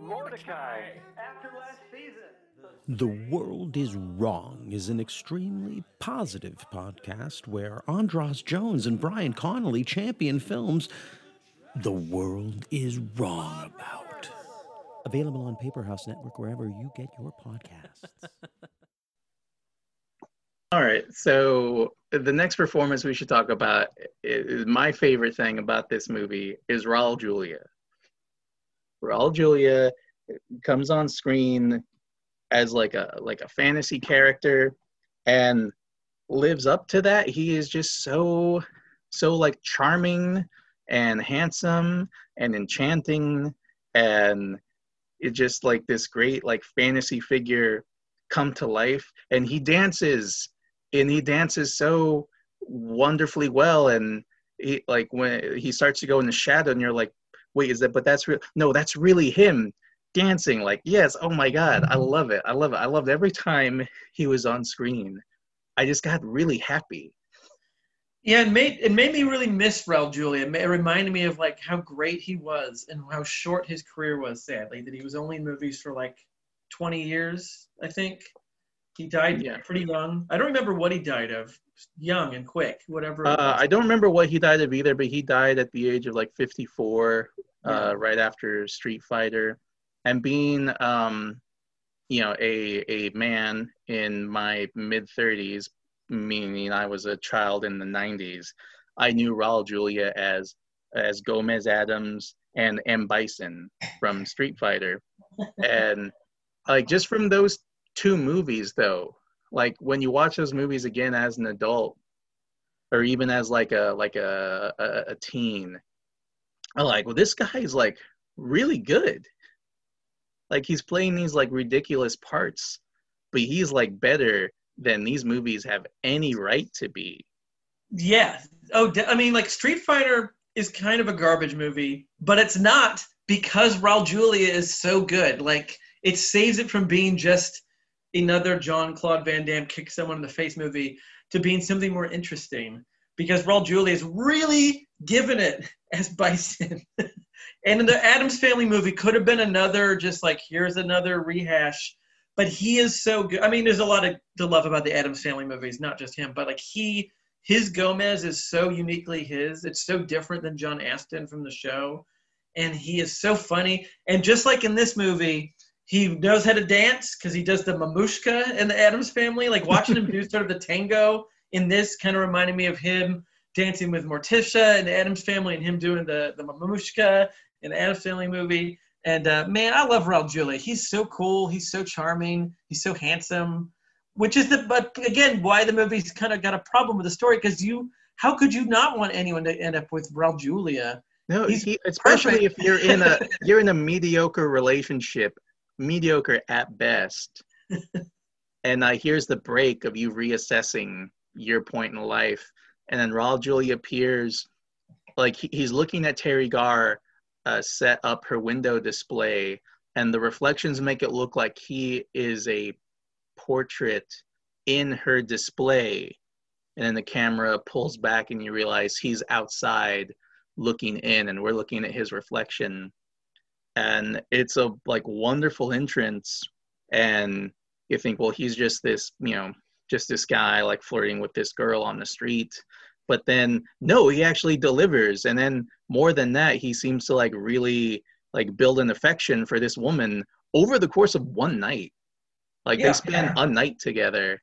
The World is Wrong is an extremely positive podcast where Andras Jones and Brian Connolly champion films the world is wrong about. Available on Paperhouse Network wherever you get your podcasts. All right. So the next performance we should talk about is my favorite thing about this movie is Raul Julia. Raul Julia comes on screen as like a like a fantasy character and lives up to that. He is just so so like charming and handsome and enchanting and it's just like this great like fantasy figure come to life. And he dances and he dances so wonderfully well. And he like when he starts to go in the shadow and you're like wait is that but that's real no that's really him dancing. Like yes oh my god i love it i love it. I loved every time he was on screen. I just got really happy Yeah, it made it made me really miss Raul Julia. It reminded me of like how great he was and how short his career was. Sadly, that he was only in movies for like twenty years. I think he died Yeah. pretty young. I don't remember what he died of. Young and quick, whatever. uh, i don't remember what he died of either but he died at the age of like 54 Yeah. uh, right after street fighter and being um you know a a man in my mid 30s meaning i was a child in the 90s i knew raul julia as as gomez Addams and m. Bison from street fighter. And like just from those two movies though like when you watch those movies again as an adult or even as like a like a a, a teen i'm like well this guy is like really good. Like he's playing these like ridiculous parts but he's like better than these movies have any right to be Yeah. Oh, I mean, like Street Fighter is kind of a garbage movie, but it's not because Raul Julia is so good. Like it saves it from being just another John Claude Van Damme kick someone in the face movie to being something more interesting. Because Raul Julia is really giving it as Bison. and the Addams Family movie could have been another just like here's another rehash. But he is so good. I mean, there's a lot of to love about the Addams Family movies, not just him, but like he his Gomez is so uniquely his. It's so different than John Astin from the show. And he is so funny. And just like in this movie, he knows how to dance because he does the mamushka in the Addams family. Like watching him do sort of the tango in this kind of reminded me of him dancing with Morticia in the Addams family and him doing the, the mamushka in the Addams family movie. And uh, man, I love Raul Julia. He's so cool. He's so charming. He's so handsome which is the but again why the movie's kind of got a problem with the story because you how could you not want anyone to end up with Raul Julia? no he, especially perfect. if you're in a you're in a mediocre relationship mediocre at best and uh, here's the break of you reassessing your point in life and then Raul Julia appears like he, he's looking at Teri Garr uh, set up her window display and the reflections make it look like he is a portrait in her display. And then the camera pulls back and you realize he's outside looking in and we're looking at his reflection. And it's a like wonderful entrance. And you think well he's just this you know just this guy like flirting with this girl on the street but then no he actually delivers. And then more than that he seems to like really like build an affection for this woman over the course of one night. Like Yeah. they spend a night together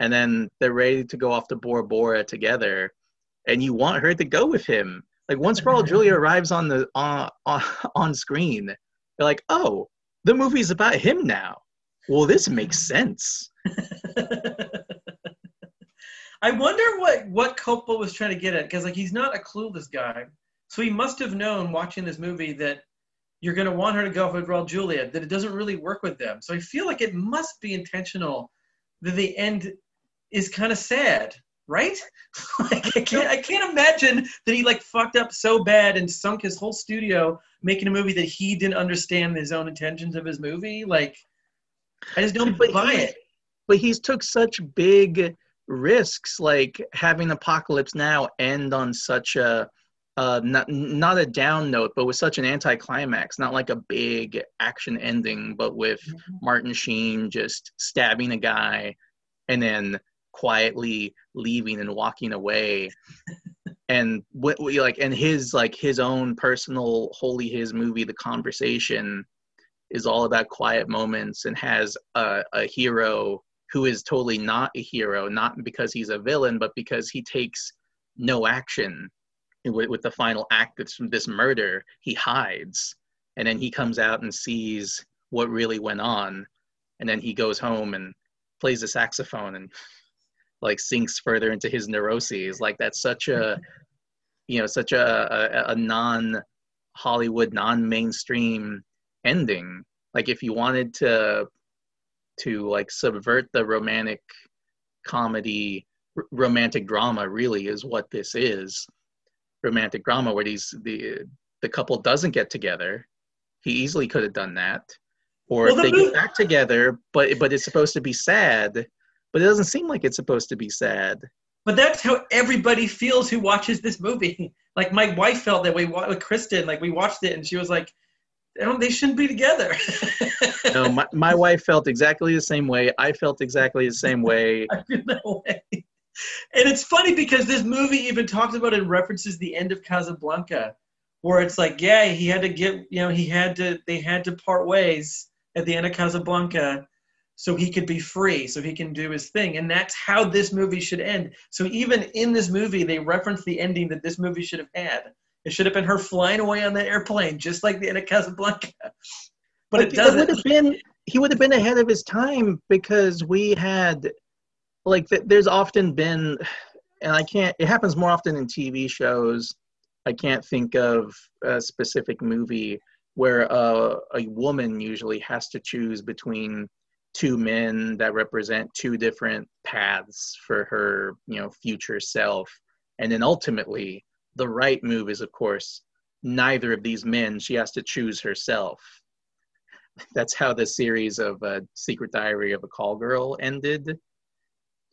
and then they're ready to go off to Bora Bora together and you want her to go with him. Like once Raul mm-hmm. Julia arrives on the on, uh, on on screen you're like oh the movie's about him now. Well this makes sense I wonder what what Coppola was trying to get at because like he's not a clueless guy, so he must have known watching this movie that you're going to want her to go with Raul Julia that it doesn't really work with them. So I feel like it must be intentional that the end is kind of sad, right? like I can't I can't imagine that he like fucked up so bad and sunk his whole studio making a movie that he didn't understand his own intentions of his movie. Like I just don't But buy he- it. but he's took such big risks like having apocalypse now end on such a uh, not not a down note but with such an anticlimax not like a big action ending but with martin sheen just stabbing a guy and then quietly leaving and walking away. And what we like and his like his own personal holy his movie the conversation is all about quiet moments and has a, a hero who is totally not a hero, not because he's a villain, but because he takes no action with, with the final act of this murder. He hides, and then he comes out and sees what really went on, and then he goes home and plays the saxophone and like sinks further into his neuroses. Like that's such a you know such a, a, a non Hollywood, non mainstream ending. Like if you wanted to to like subvert the romantic comedy r- romantic drama really is what this is romantic drama where these the the couple doesn't get together he easily could have done that or Well, the they mo- get back together but but it's supposed to be sad but it doesn't seem like it's supposed to be sad But that's how everybody feels who watches this movie. Like my wife felt that way with Kristen. Like we watched it and she was like, "They don't- they shouldn't be together." no my, my wife felt exactly the same way i felt exactly the same way I feel that way. And it's funny because this movie even talks about it references the end of Casablanca, where it's like, yeah, he had to get, you know, he had to, they had to part ways at the end of Casablanca so he could be free, so he can do his thing. And that's how this movie should end. So even in this movie, they reference the ending that this movie should have had. It should have been her flying away on that airplane, just like the end of Casablanca. But it doesn't. would have been he would have been ahead of his time because we had like there's often been and I can't it happens more often in TV shows. I can't think of a specific movie where a, a woman usually has to choose between two men that represent two different paths for her, you know, future self. And then ultimately the right move is of course neither of these men. She has to choose herself that's how the series of uh, Secret Diary of a Call Girl ended.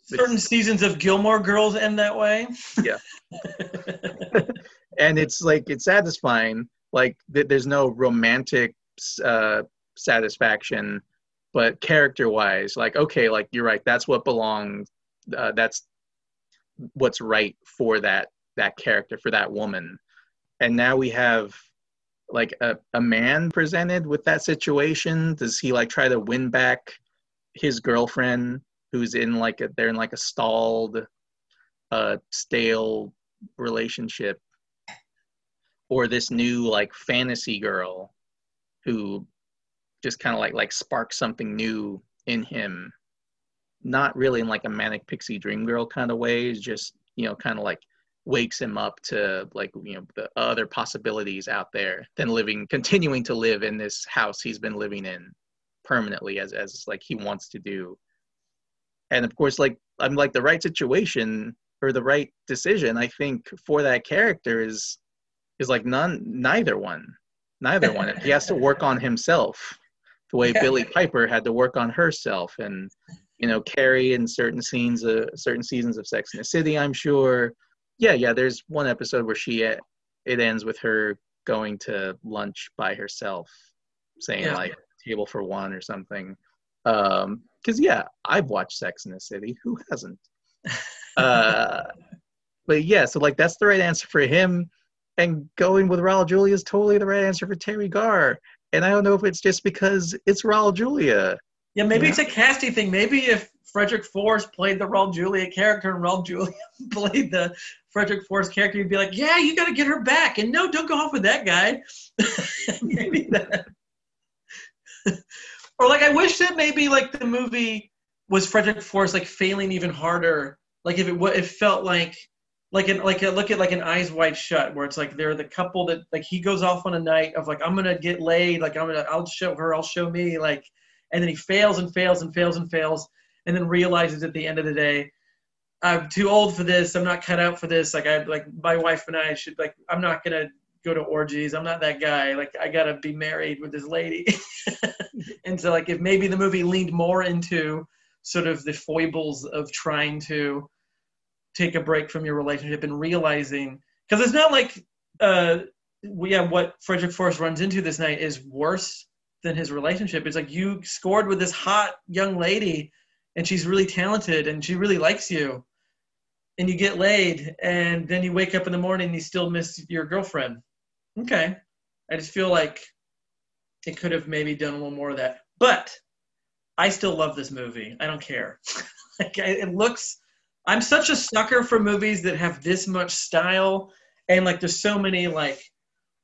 Certain seasons of Gilmore Girls end that way. Yeah. And it's like it's satisfying. Like th- there's no romantic uh, satisfaction, but character-wise, like okay, like you're right. That's what belongs. Uh, that's what's right for that that character for that woman. And now we have like a, a man presented with that situation. Does he like try to win back his girlfriend who's in like a they're in like a stalled uh stale relationship? Or this new like fantasy girl who just kind of like like sparks something new in him? Not really in like a manic pixie dream girl kind of way just you know kind of like wakes him up to like you know the other possibilities out there than living continuing to live in this house he's been living in permanently as as like he wants to do and of course like i'm like the right situation or the right decision i think for that character is is like none neither one neither one he has to work on himself the way Yeah. billy piper had to work on herself and you know carrie in certain scenes uh, certain seasons of sex in the city i'm sure yeah yeah there's one episode where she uh, it ends with her going to lunch by herself saying Yeah. like table for one or something um because yeah i've watched sex in the city who hasn't uh but yeah so like that's the right answer for him and going with raul julia is totally the right answer for Teri Garr and i don't know if it's just because it's raul julia Yeah, maybe Yeah. it's a casting thing. Maybe if Frederick Forrest played the Raul Julia character and Raul Julia played the Frederick Forrest character, you'd be like, yeah, you got to get her back. And no, don't go off with that guy. maybe that. or like, I wish that maybe like the movie was Frederick Forrest like failing even harder. Like if it wa- it felt like like an like a, look at like an eyes wide shut where it's like they're the couple that like he goes off on a night of like I'm gonna get laid like I'm gonna I'll show her I'll show me like and then he fails and fails and fails and fails and then realizes at the end of the day i'm too old for this. I'm not cut out for this. Like i like my wife and i should like i'm not gonna go to orgies. I'm not that guy. Like i gotta be married with this lady. And so like if maybe the movie leaned more into sort of the foibles of trying to take a break from your relationship and realizing because it's not like uh yeah what frederick forrest runs into this night is worse than his relationship. It's like you scored with this hot young lady and she's really talented and she really likes you. And you get laid and then you wake up in the morning and you still miss your girlfriend. Okay. I just feel like it could have maybe done a little more of that. But I still love this movie. I don't care. like it looks I'm such a sucker for movies that have this much style and like there's so many like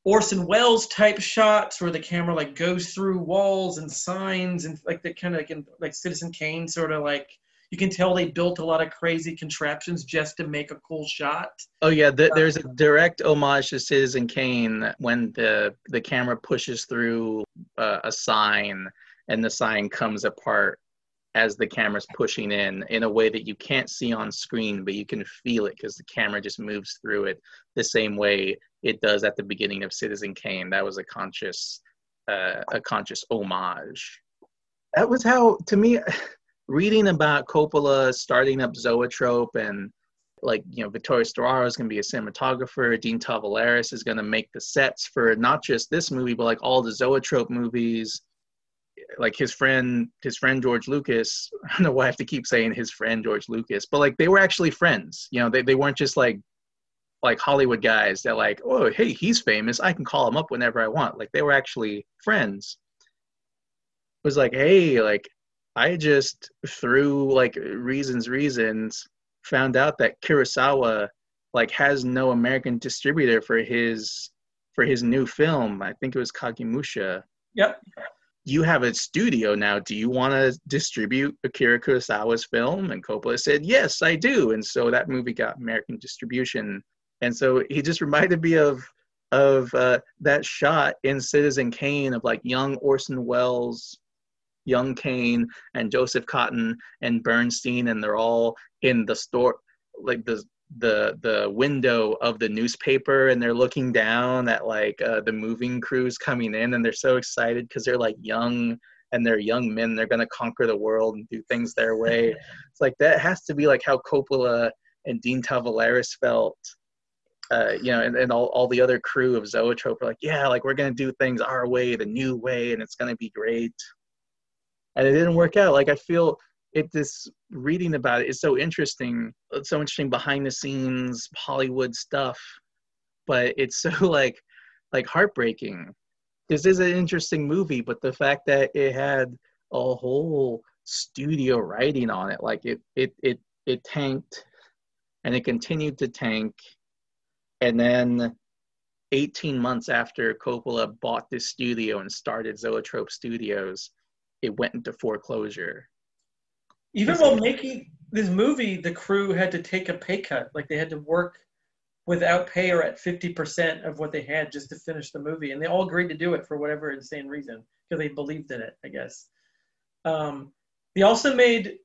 Orson Welles type shots where the camera like goes through walls and signs and like the kind of like in like Citizen Kane sort of like you can tell they built a lot of crazy contraptions just to make a cool shot. Oh yeah, th- there's a direct homage to Citizen Kane when the the camera pushes through uh, a sign and the sign comes apart as the camera's pushing in in a way that you can't see on screen, but you can feel it because the camera just moves through it the same way it does at the beginning of Citizen Kane. That was a conscious uh, a conscious homage. That was how to me reading about Coppola starting up Zoetrope and like you know Vittorio Storaro is going to be a cinematographer. Dean Tavoularis is going to make the sets for not just this movie, but like all the Zoetrope movies. Like his friend, his friend George Lucas. I don't know why I have to keep saying his friend George Lucas, but like they were actually friends. You know, they they weren't just like like Hollywood guys that like, oh hey, he's famous. I can call him up whenever I want. Like they were actually friends. It was like, hey, like I just through like reasons reasons found out that Kurosawa like has no American distributor for his for his new film. I think it was Kagemusha. Yep. You have a studio now. Do you want to distribute Akira Kurosawa's film? And Coppola said, "Yes, I do." And so that movie got American distribution. And so he just reminded me of of uh, that shot in Citizen Kane of like young Orson Welles young Kane and Joseph Cotten and Bernstein, and they're all in the store, like the the the window of the newspaper, and they're looking down at like uh, the moving crews coming in, and they're so excited because they're like young and they're young men. They're gonna conquer the world and do things their way. it's like that has to be like how Coppola and Dean Tavoularis felt. Uh, you know, and, and all, all the other crew of Zoetrope are like, yeah, like we're gonna do things our way, the new way, and it's gonna be great and it didn't work out. Like I feel it this reading about it is so interesting. It's so interesting behind the scenes Hollywood stuff, but it's so like like heartbreaking. This is an interesting movie, but the fact that it had a whole studio writing on it, like it it it it tanked and it continued to tank. And then 18 months after Coppola bought this studio and started Zoetrope Studios, it went into foreclosure. Even while making this movie, the crew had to take a pay cut. Like they had to work without pay or at 50% of what they had just to finish the movie. And they all agreed to do it for whatever insane reason because they believed in it, I guess. Um, they also made,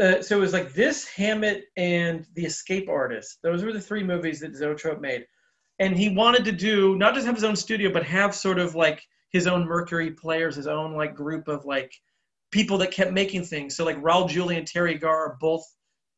uh, so it was like this, Hammett, and The Escape Artist. Those were the three movies that Zoetrope made. And he wanted to do, not just have his own studio, but have sort of like his own Mercury players, his own like group of like people that kept making things. So like Raul Julia and Teri Garr are both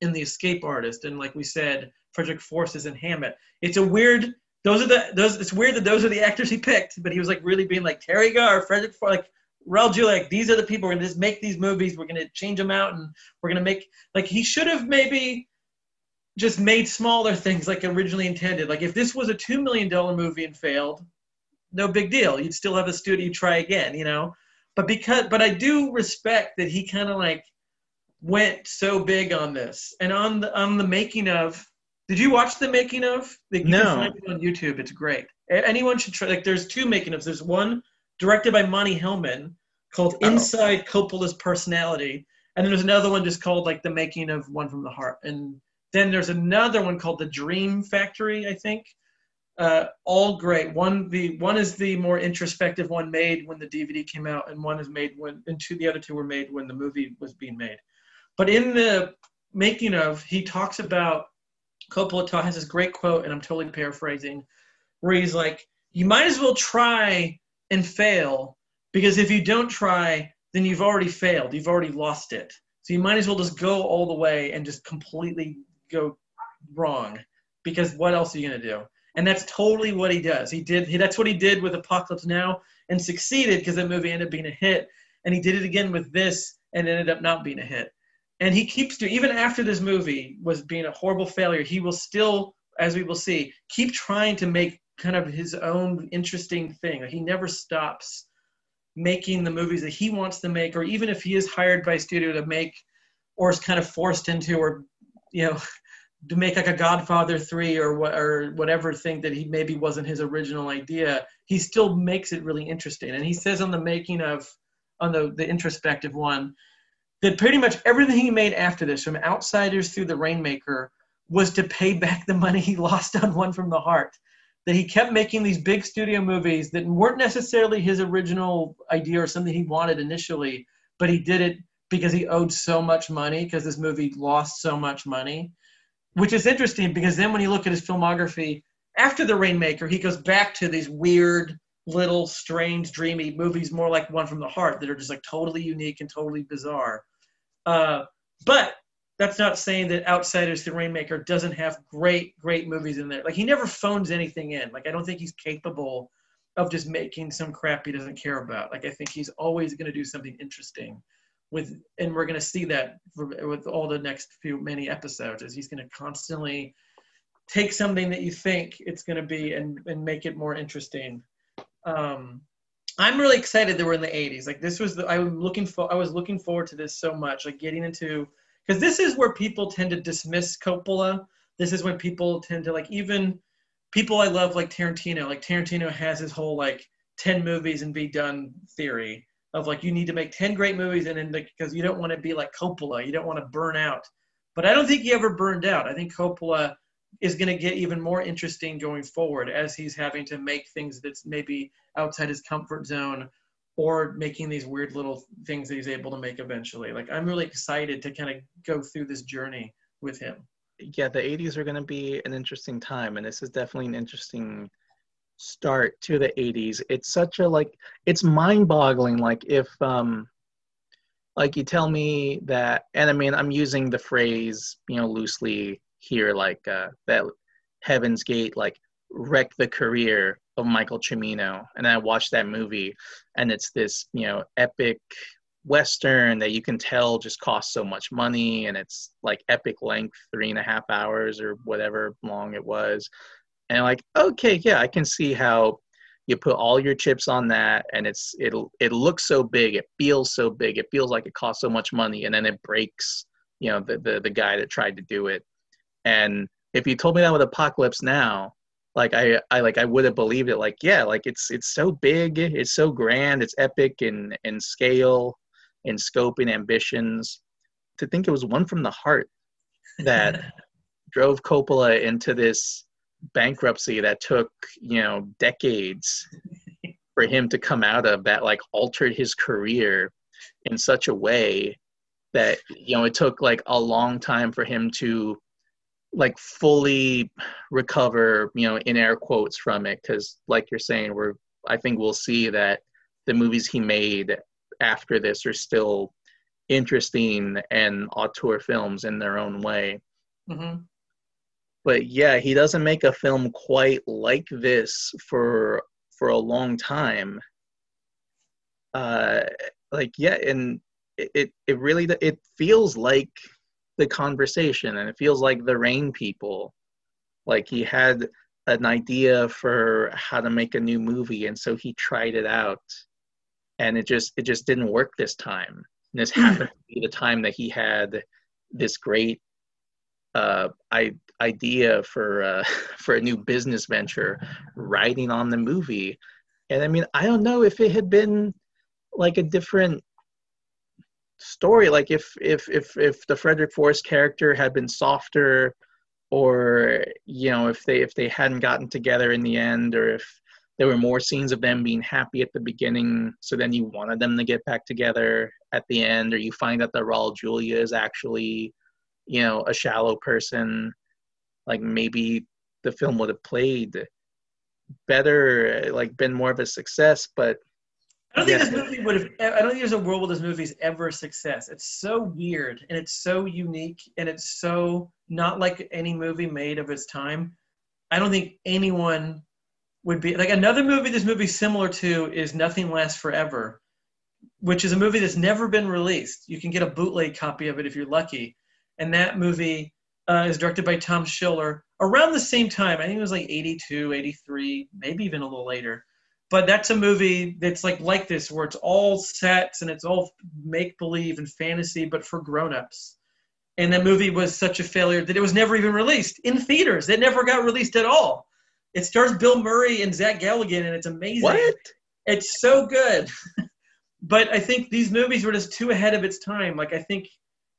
in The Escape Artist, and like we said, Frederick Forrest is in Hammett. It's a weird. Those are the those. It's weird that those are the actors he picked, but he was like really being like Teri Garr, Frederick Forrest, like Raul Julia. Like these are the people. We're gonna just make these movies. We're gonna change them out, and we're gonna make like he should have maybe just made smaller things like originally intended. Like if this was a two million dollar movie and failed, no big deal. You'd still have a studio, try again, you know. But because, but I do respect that he kind of like went so big on this, and on the on the making of. Did you watch the making of? Like, you No. Can find it on YouTube. It's great. Anyone should try. Like, there's two making ofs. There's one directed by Monte Hellman called Oh. Inside Coppola's Personality, and then there's another one just called like the making of One from the Heart, and then there's another one called the Dream Factory, I think, uh, all great. One the one is the more introspective one made when the DVD came out, and one is made when and two the other two were made when the movie was being made. But in the making of, he talks about Coppola has this great quote, and I'm totally paraphrasing, where he's like, "You might as well try and fail because if you don't try, then you've already failed. You've already lost it. So you might as well just go all the way and just completely go wrong because what else are you gonna do?" And that's totally what he does. He did. He, that's what he did with Apocalypse Now, and succeeded because that movie ended up being a hit. And he did it again with this, and ended up not being a hit. And he keeps doing. Even after this movie was being a horrible failure, he will still, as we will see, keep trying to make kind of his own interesting thing. He never stops making the movies that he wants to make, or even if he is hired by studio to make, or is kind of forced into, or you know to make like a Godfather three or what or whatever thing that he maybe wasn't his original idea, he still makes it really interesting. And he says on the making of on the the introspective one, that pretty much everything he made after this, from Outsiders through The Rainmaker, was to pay back the money he lost on One from the Heart. That he kept making these big studio movies that weren't necessarily his original idea or something he wanted initially, but he did it because he owed so much money because this movie lost so much money. Which is interesting because then when you look at his filmography after The Rainmaker, he goes back to these weird, little, strange, dreamy movies, more like One from the Heart, that are just like totally unique and totally bizarre. Uh, but that's not saying that Outsiders the Rainmaker doesn't have great, great movies in there. Like he never phones anything in. Like I don't think he's capable of just making some crap he doesn't care about. Like I think he's always going to do something interesting with, and we're going to see that for, with all the next few many episodes. Is he's going to constantly take something that you think it's going to be and and make it more interesting. Um, I'm really excited that we're in the 80s. Like this was the I'm looking for I was looking forward to this so much. Like getting into because this is where people tend to dismiss Coppola. This is when people tend to like even people I love like Tarantino. Like Tarantino has his whole like 10 movies and be done theory of like you need to make 10 great movies and then because you don't want to be like Coppola, you don't want to burn out. But I don't think he ever burned out. I think Coppola is going to get even more interesting going forward as he's having to make things that's maybe outside his comfort zone or making these weird little things that he's able to make eventually. Like I'm really excited to kind of go through this journey with him. Yeah, the 80s are going to be an interesting time, and this is definitely an interesting start to the 80s. It's such a like, it's mind-boggling. Like if, um, like you tell me that, and I mean, I'm using the phrase, you know, loosely here, like uh, that Heaven's Gate, like wrecked the career of Michael Cimino. And I watched that movie, and it's this, you know, epic western that you can tell just costs so much money, and it's like epic length, three and a half hours or whatever long it was. And like, okay, yeah, I can see how you put all your chips on that, and it's it'll it looks so big, it feels so big, it feels like it costs so much money, and then it breaks, you know, the the, the guy that tried to do it. And if you told me that with Apocalypse Now, like I, I like I would have believed it. Like yeah, like it's it's so big, it's so grand, it's epic in in scale, in scope and ambitions. To think it was one from the heart that drove Coppola into this bankruptcy that took you know decades for him to come out of that like altered his career in such a way that you know it took like a long time for him to like fully recover you know in air quotes from it. Because like you're saying we're i think we'll see that the movies he made after this are still interesting and auteur films in their own way. Hmm but yeah he doesn't make a film quite like this for for a long time. Uh like yeah and it it, it really it feels like the conversation and it feels like the rain people. Like he had an idea for how to make a new movie and so he tried it out and it just it just didn't work this time. And this happened to be the time that he had this great uh, I, idea for uh, for a new business venture riding on the movie. And i mean i don't know if it had been like a different story like if if if if the frederick forrest character had been softer or you know if they if they hadn't gotten together in the end or if there were more scenes of them being happy at the beginning so then you wanted them to get back together at the end or you find that raul julia is actually you know a shallow person like maybe the film would have played better like been more of a success but I don't think this movie would have. I don't think there's a world where this movie's ever a success. It's so weird and it's so unique and it's so not like any movie made of its time. I don't think anyone would be like another movie. This movie's similar to is Nothing Lasts Forever, which is a movie that's never been released. You can get a bootleg copy of it if you're lucky. And that movie uh, is directed by Tom Schiller around the same time. I think it was like 82, 83, maybe even a little later. But that's a movie that's like like this where it's all sets and it's all make believe and fantasy but for grown-ups. And that movie was such a failure that it was never even released in theaters. It never got released at all. It stars bill murray and zach galligan and it's amazing. What? It's so good. But I think these movies were just too ahead of its time. Like I think,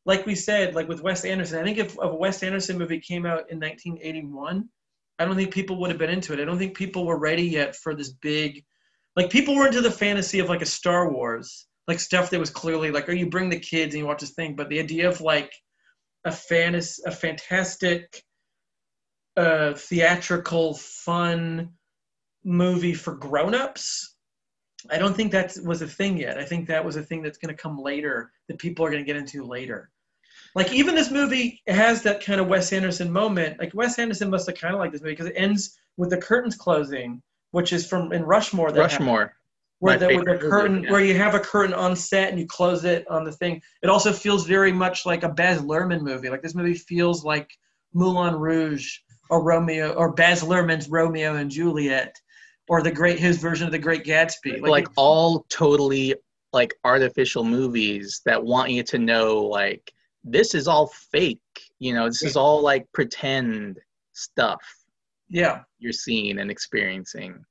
like we said, like with Wes Anderson, I think if, if a Wes Anderson movie came out in 1981, I don't think people would have been into it. I don't think people were ready yet for this big, like people were into the fantasy of like a Star Wars, like stuff that was clearly like, oh, you bring the kids and you watch this thing, but the idea of like a fantasy, a fantastic, uh, theatrical, fun movie for grown-ups I don't think that was a thing yet. I think that was a thing that's going to come later that people are going to get into later. Like even this movie has that kind of Wes Anderson moment. Like Wes Anderson must have kind of liked this movie because it ends with the curtains closing, which is from in Rushmore. That happened, Rushmore. where the, where the favorite movie, curtain, yeah. where you have a curtain on set and you close it on the thing. It also feels very much like a Baz Luhrmann movie. Like this movie feels like Moulin Rouge or Romeo or Baz Luhrmann's Romeo and Juliet or the great his version of the Great Gatsby. like, it- all totally like artificial movies that want you to know like this is all fake you know this is all like pretend stuff yeah. you're seeing and experiencing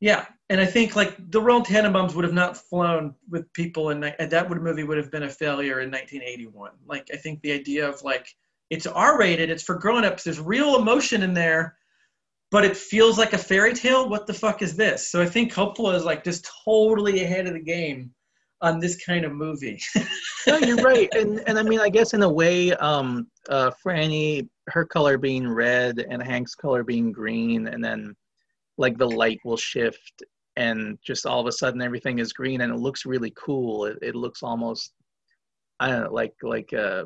Yeah, and I think like the Royal Tenenbaums would have not flown with people, and that would movie would have been a failure in 1981. Like I think the idea of like it's R-rated, it's for grown-ups. There's real emotion in there, but it feels like a fairy tale. What the fuck is this? So I think Coppola is like just totally ahead of the game on this kind of movie. no you're right and and i mean i guess in a way um uh franny her color being red and hank's color being green and then like the light will shift and just all of a sudden everything is green and it looks really cool it, it looks almost i don't know like like uh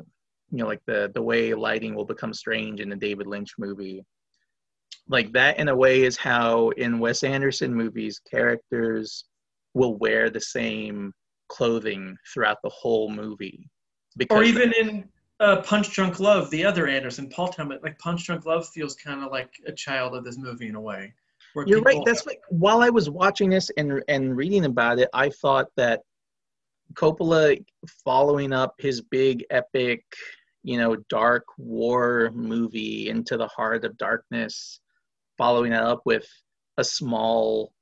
you know like the the way lighting will become strange in a david lynch movie like that in a way is how in wes anderson movies characters will wear the same clothing throughout the whole movie because or even in uh, Punch Drunk Love, the other Anderson, Paul Thomas, like Punch Drunk Love feels kind of like a child of this movie in a way. You're right. That's like while I was watching this and and reading about it, I thought that Coppola following up his big epic, you know, dark war movie into the heart of darkness, following that up with a small,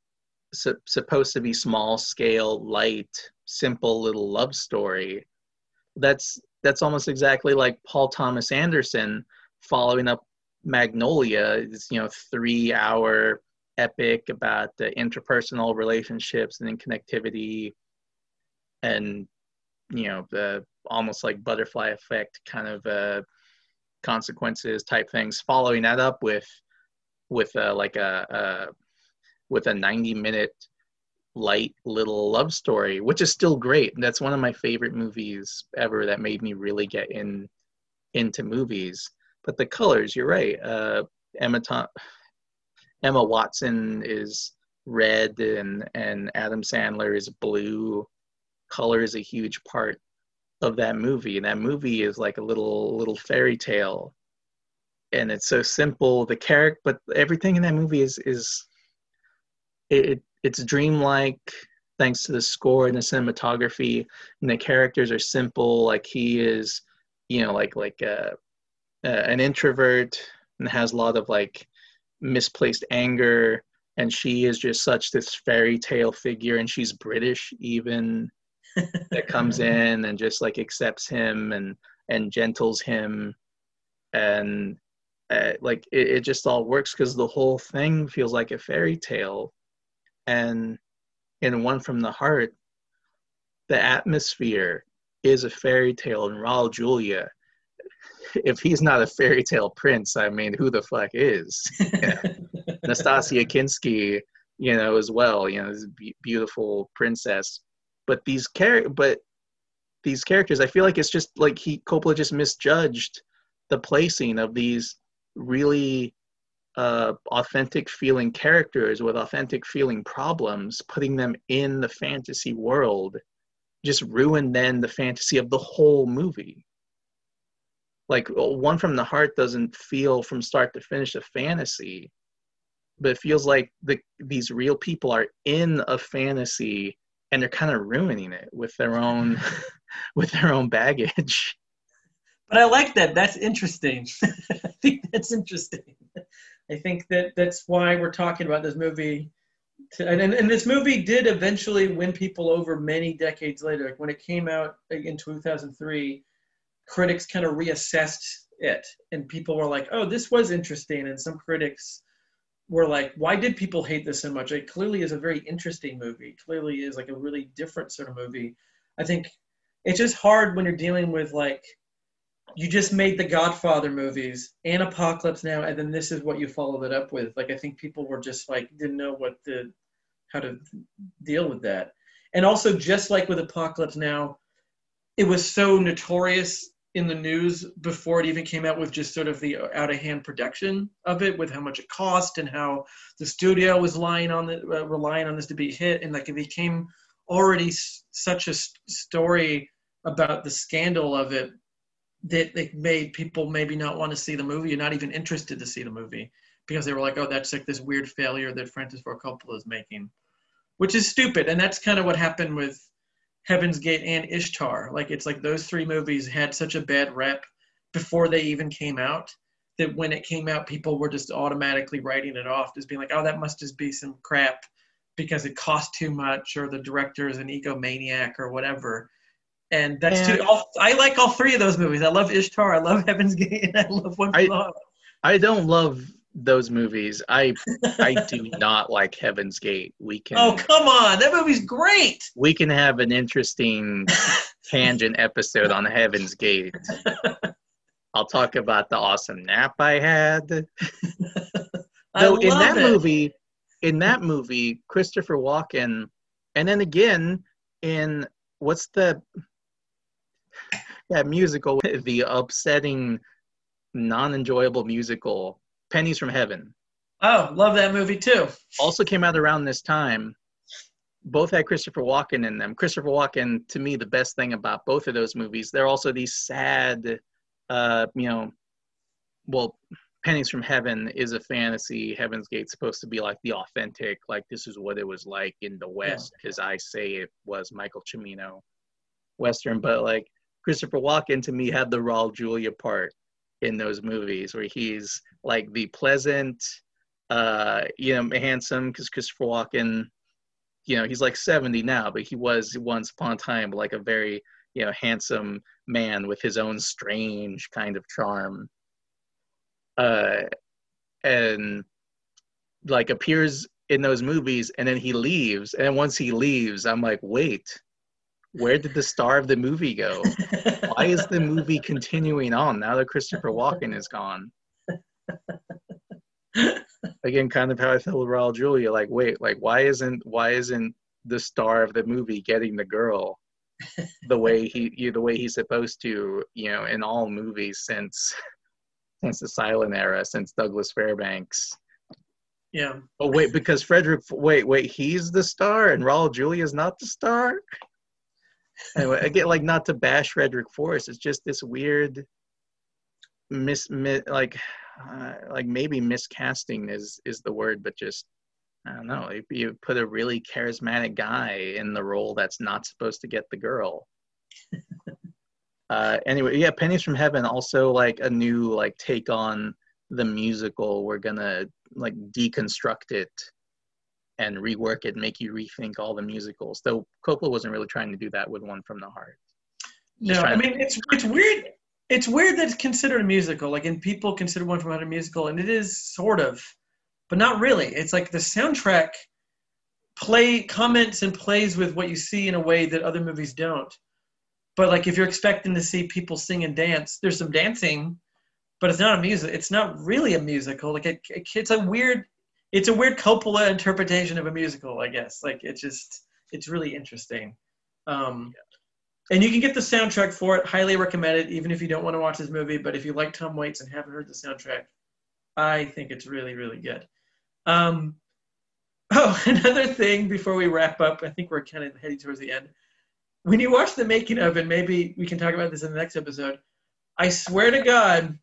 su- supposed to be small scale, light, simple little love story. That's that's almost exactly like Paul Thomas Anderson following up Magnolia. It's you know three hour epic about the interpersonal relationships and connectivity and you know the almost like butterfly effect kind of uh consequences type things following that up with with a, like a, a with a 90 minute light little love story which is still great that's one of my favorite movies ever that made me really get in into movies but the colors you're right uh emma Thom- Emma Watson is red and and Adam Sandler is blue. Color is a huge part of that movie. And that movie is like a little little fairy tale. And it's so simple. The character but everything in that movie is is it it's dreamlike thanks to the score and the cinematography and the characters are simple. Like he is you know like like uh, uh, an introvert and has a lot of like misplaced anger and she is just such this fairy tale figure and she's british even that comes in and just like accepts him and and gentles him. And uh, like it, it just all works because the whole thing feels like a fairy tale. And in one from the heart the atmosphere is a fairy tale and raul julia if he's not a fairy tale prince i mean who the fuck is? Nastassja Kinski, you know, as well, you know, this beautiful princess. But these char- but these characters, I feel like it's just like he Coppola just misjudged the placing of these really uh, authentic feeling characters with authentic feeling problems, putting them in the fantasy world, just ruined then the fantasy of the whole movie. Like one from the heart doesn't feel from start to finish a fantasy but it feels like the these real people are in a fantasy and they're kind of ruining it with their own with their own baggage But I like that. That's interesting. I think that's interesting. I think that that's why we're talking about this movie and, and, and this movie did eventually win people over many decades later. Like when it came out in 2003, critics kind of reassessed it, and people were like, "Oh, this was interesting." And some critics were like, "Why did people hate this so much?" It clearly is a very interesting movie. Clearly is like a really different sort of movie. I think it's just hard when you're dealing with like you just made the Godfather movies and Apocalypse Now, and then this is what you followed it up with. Like I think people were just like didn't know what the how to deal with that. And also, just like with Apocalypse Now, it was so notorious in the news before it even came out with just sort of the out of hand production of it, with how much it cost and how the studio was lying on the uh, relying on this to be hit, and like it became already s- such a story about the scandal of it that it made people maybe not want to see the movie or not even interested to see the movie because they were like, oh, that's like this weird failure that Francis Ford Coppola is making, which is stupid. And that's kind of what happened with Heaven's Gate and Ishtar. Like, it's like those three movies had such a bad rep before they even came out that when it came out, people were just automatically writing it off just being like, oh, that must just be some crap because it cost too much or the director is an egomaniac or whatever. And that's And- too. All, I like all three of those movies. I love Ishtar. I love Heaven's Gate. And I love One I- Flew Over. I don't love those movies. I I do not like Heaven's Gate. We can Oh come on, that movie's great. we can have an interesting tangent episode on Heaven's Gate. I'll talk about the awesome nap I had. I Though love in that it. movie, in that movie, Christopher Walken, and then again in what's the that musical, the upsetting, non-enjoyable musical, Pennies from Heaven, Oh, love that movie too. also came out around this time. Both had Christopher Walken in them. Christopher Walken, to me, the best thing about both of those movies, they're also these sad, uh, you know, well, Pennies from Heaven is a fantasy. Heaven's Gate's supposed to be like the authentic, like this is what it was like in the West, because I say it was Michael Cimino Western. But like Christopher Walken to me had the Raul Julia part in those movies where he's like the pleasant, uh, you know, handsome, because Christopher Walken, you know, he's like 70 now, but he was once upon a time like a very, you know, handsome man with his own strange kind of charm. Uh, and like appears in those movies and then he leaves and once he leaves i'm like wait where did the star of the movie go? Why is the movie continuing on now that christopher walken is gone? Again kind of how i feel with raul julia like wait like why isn't why isn't the star of the movie getting the girl the way he you the way he's supposed to you know in all movies since since the silent era since douglas fairbanks? Yeah. oh wait because frederick wait wait he's the star and raul julia's not the star anyway again like not to bash frederick forrest it's just this weird mis, mi like uh, like maybe miscasting is is the word but just i don't know if you put a really charismatic guy in the role that's not supposed to get the girl. Uh anyway yeah pennies from heaven also like a new like take on the musical. We're gonna like deconstruct it and rework it make you rethink all the musicals though coppola wasn't really trying to do that with one from the heart No, I to- mean it's it's weird. It's weird that it's considered a musical. Like, and people consider One from the Heart a musical, and it is sort of, but not really. It's like the soundtrack play comments and plays with what you see in a way that other movies don't. But like, if you're expecting to see people sing and dance, there's some dancing, but it's not a music. It's not really a musical. Like, it, it's a weird. It's a weird Coppola interpretation of a musical, I guess. Like, it's just, it's really interesting. Um, and you can get the soundtrack for it. Highly recommend it, even if you don't want to watch this movie. But if you like Tom Waits and haven't heard the soundtrack, I think it's really, really good. Um, oh, another thing before we wrap up, I think we're kind of heading towards the end. When you watch the making of, and maybe we can talk about this in the next episode, I swear to God,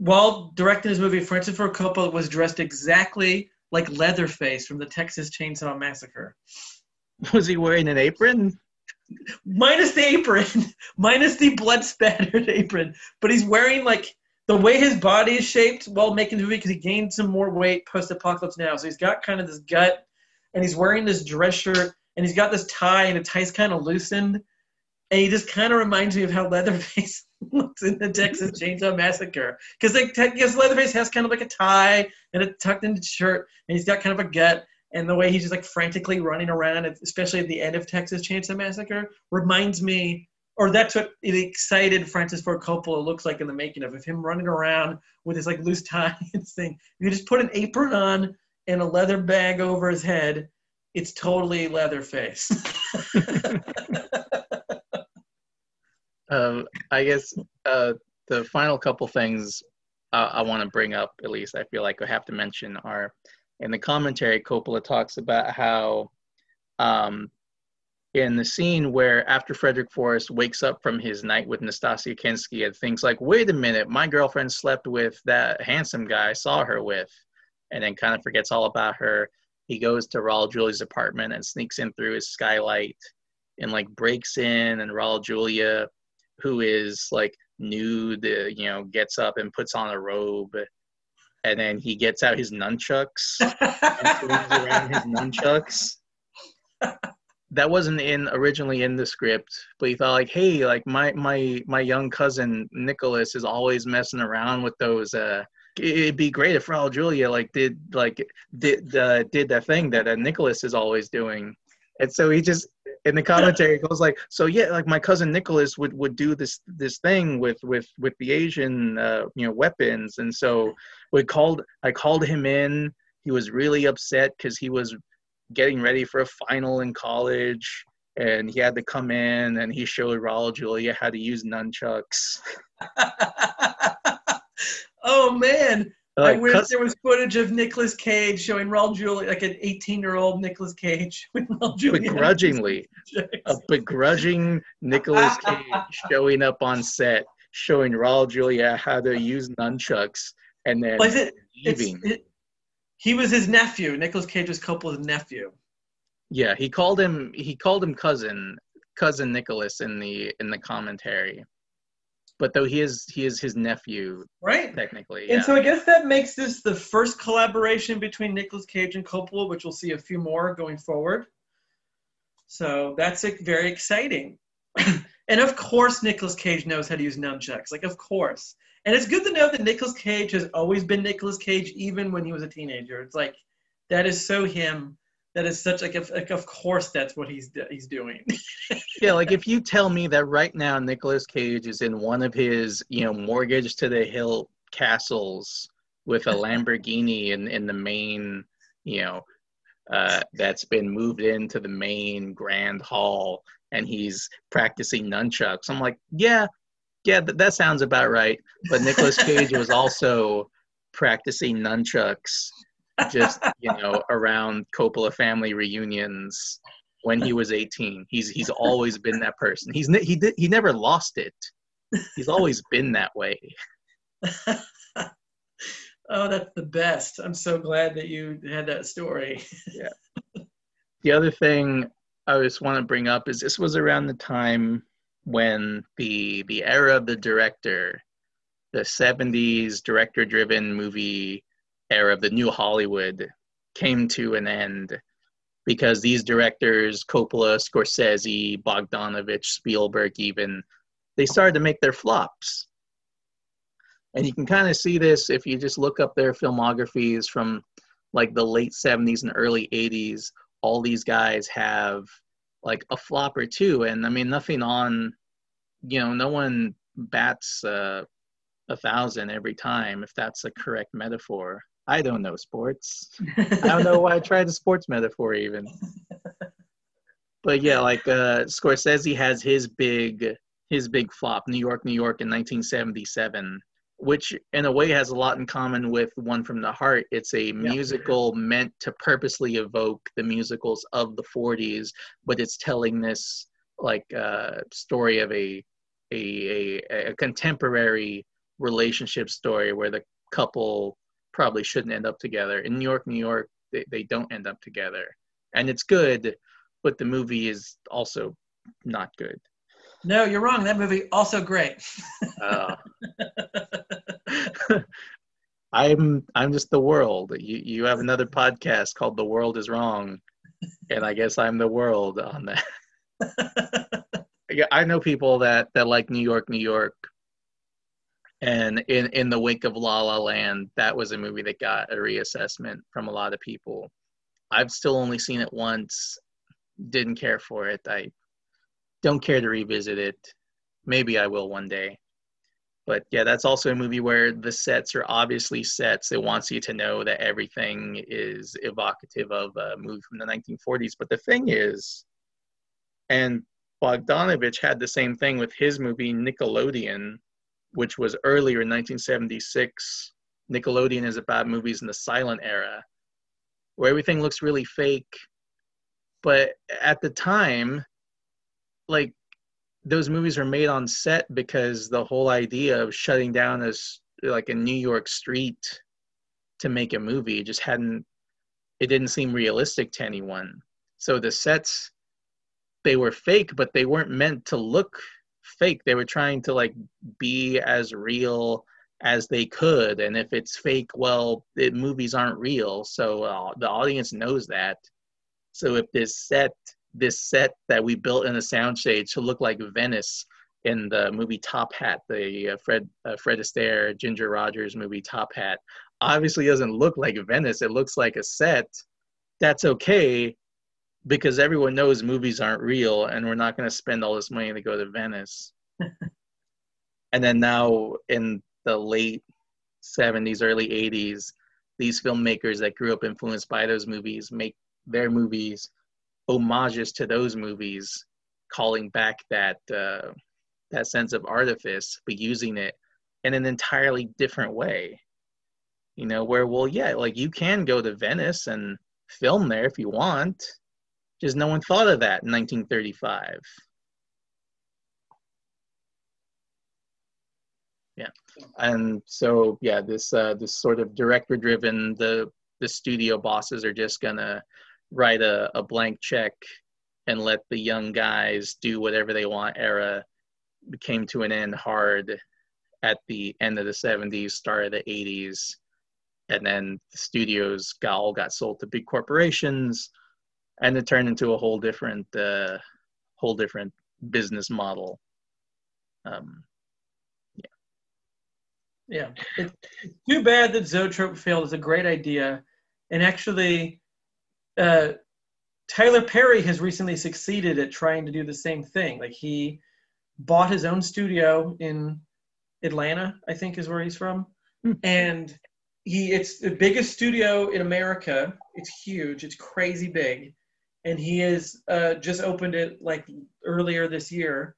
while directing this movie, Francis Ford Coppola was dressed exactly like Leatherface from the Texas Chainsaw Massacre. was he wearing an apron minus the apron, minus the blood spattered apron. But he's wearing like the way his body is shaped while making the movie because he gained some more weight post apocalypse now. So he's got kind of this gut and he's wearing this dress shirt, and he's got this tie, and the tie's kind of loosened, and he just kind of reminds me of how Leatherface looks in the Texas Chainsaw Massacre, because like because Leatherface has kind of like a tie and a tucked into shirt, and he's got kind of a gut, and the way he's just like frantically running around, especially at the end of Texas Chainsaw Massacre, reminds me, or that's what it excited Francis Ford Coppola looks like in the making of, of him running around with his like loose tie and thing. You just put an apron on and a leather bag over his head. It's totally Leatherface. Um, I guess uh, the final couple things uh, I want to bring up, at least I feel like I have to mention, are in the commentary. Coppola talks about how um, in the scene where after Frederick Forrest wakes up from his night with Nastassja Kinski and thinks like, wait a minute, my girlfriend slept with that handsome guy I saw her with, and then kind of forgets all about her. He goes to Raul Julia's apartment and sneaks in through his skylight and like breaks in and Raul Julia who is like nude, uh, you know, gets up and puts on a robe, and then he gets out his nunchucks and swings around his nunchucks. That wasn't in originally in the script, but he thought like, hey, like my my my young cousin Nicolas is always messing around with those. uh It'd be great if Raul Julia like did like did uh, did that thing that uh, Nicolas is always doing, and so he just in the commentary goes like so yeah like my cousin nicolas would would do this this thing with with with the asian uh, you know weapons. And so we called i called him in. He was really upset because he was getting ready for a final in college and he had to come in and he showed Raul Julia how to use nunchucks. oh man, I wish there was footage of Nicolas Cage showing Raul Julia, like an 18-year-old Nicolas Cage with Raul Julia. begrudgingly, a begrudging Nicolas Cage showing up on set, showing Raul Julia how to use nunchucks, and then Was it? Leaving. it, he was his nephew. Nicolas Cage was Coppola's nephew. Yeah, he called him he called him cousin cousin Nicolas in the in the commentary. But though he is he is his nephew Right. technically. Yeah. And so I guess that makes this the first collaboration between Nicolas Cage and Coppola, which we'll see a few more going forward. So that's very exciting. and of course, Nicolas Cage knows how to use nunchucks. Like, of course. And it's good to know that Nicolas Cage has always been Nicolas Cage, even when he was a teenager. It's like that is so him. That is such like, of- like of course that's what he's he's doing. yeah, like if you tell me that right now Nicolas Cage is in one of his, you know, mortgage to the hill castles with a Lamborghini in in the main, you know, uh, that's been moved into the main grand hall and he's practicing nunchucks. I'm like, yeah, yeah, th- that sounds about right. But Nicolas Cage was also practicing nunchucks just, you know, around Coppola family reunions when he was 18. He's he's always been that person. He's he did he never lost it. He's always been that way. oh, that's the best. I'm so glad that you had that story. yeah. The other thing I just want to bring up is this was around the time when the the era of the director, the 70s director driven movie era of the new Hollywood came to an end because these directors, Coppola, Scorsese, Bogdanovich, Spielberg even, they started to make their flops. And you can kind of see this if you just look up their filmographies from like the late 70s and early 80s. All these guys have like a flop or two. And I mean, nothing on, you know, no one bats uh, a thousand every time, if that's a correct metaphor. I don't know sports. I don't know why I tried the sports metaphor even. But yeah, like uh, Scorsese has his big his big flop, New York, New York in 1977, which in a way has a lot in common with One from the Heart. It's a musical meant to purposely evoke the musicals of the 40s, but it's telling this like uh, story of a, a a a contemporary relationship story where the couple probably shouldn't end up together. In New York, New York, they, they don't end up together. And it's good, but the movie is also not good. no, you're wrong. That movie also great. Uh, I'm I'm just the world. You you have another podcast called The World Is Wrong. and I guess I'm the world on that. I know people that that like New York, New York, and in in the wake of La La Land, that was a movie that got a reassessment from a lot of people. I've still only seen it once, didn't care for it. I don't care to revisit it. Maybe I will one day. But yeah, that's also a movie where the sets are obviously sets. It wants you to know that everything is evocative of a movie from the 1940s. But the thing is, and Bogdanovich had the same thing with his movie Nickelodeon, which was earlier in 1976. Nickelodeon is about movies in the silent era, where everything looks really fake. But at the time, like those movies are made on set because the whole idea of shutting down as like a New York street to make a movie just hadn't it didn't seem realistic to anyone. So the sets they were fake, but they weren't meant to look fake. They were trying to like be as real as they could. And if it's fake, well, the movies aren't real. So uh, the audience knows that. So if this set, this set that we built in a soundstage to look like Venice in the movie Top Hat, the uh, Fred uh, Fred Astaire, Ginger Rogers movie Top Hat, obviously doesn't look like Venice. It looks like a set. That's okay because everyone knows movies aren't real and we're not going to spend all this money to go to Venice. and then now in the late 70s, early 80s, these filmmakers that grew up influenced by those movies make their movies homages to those movies, calling back that uh, that sense of artifice, but using it in an entirely different way. You know, where well, yeah, like you can go to Venice and film there if you want just no one thought of that in 1935. Yeah, and so yeah, this uh, this sort of director-driven, the the studio bosses are just gonna write a, a blank check and let the young guys do whatever they want. Era came to an end hard at the end of the 70s, start of the 80s, and then the studios got all got sold to big corporations and it turned into a whole different uh, whole different business model um, Yeah, it's too bad that Zoetrope failed. It's a great idea, and actually, uh, Tyler Perry has recently succeeded at trying to do the same thing. Like he bought his own studio in Atlanta, I think is where he's from, and he it's the biggest studio in America. It's huge. It's crazy big, and he has uh, just opened it like earlier this year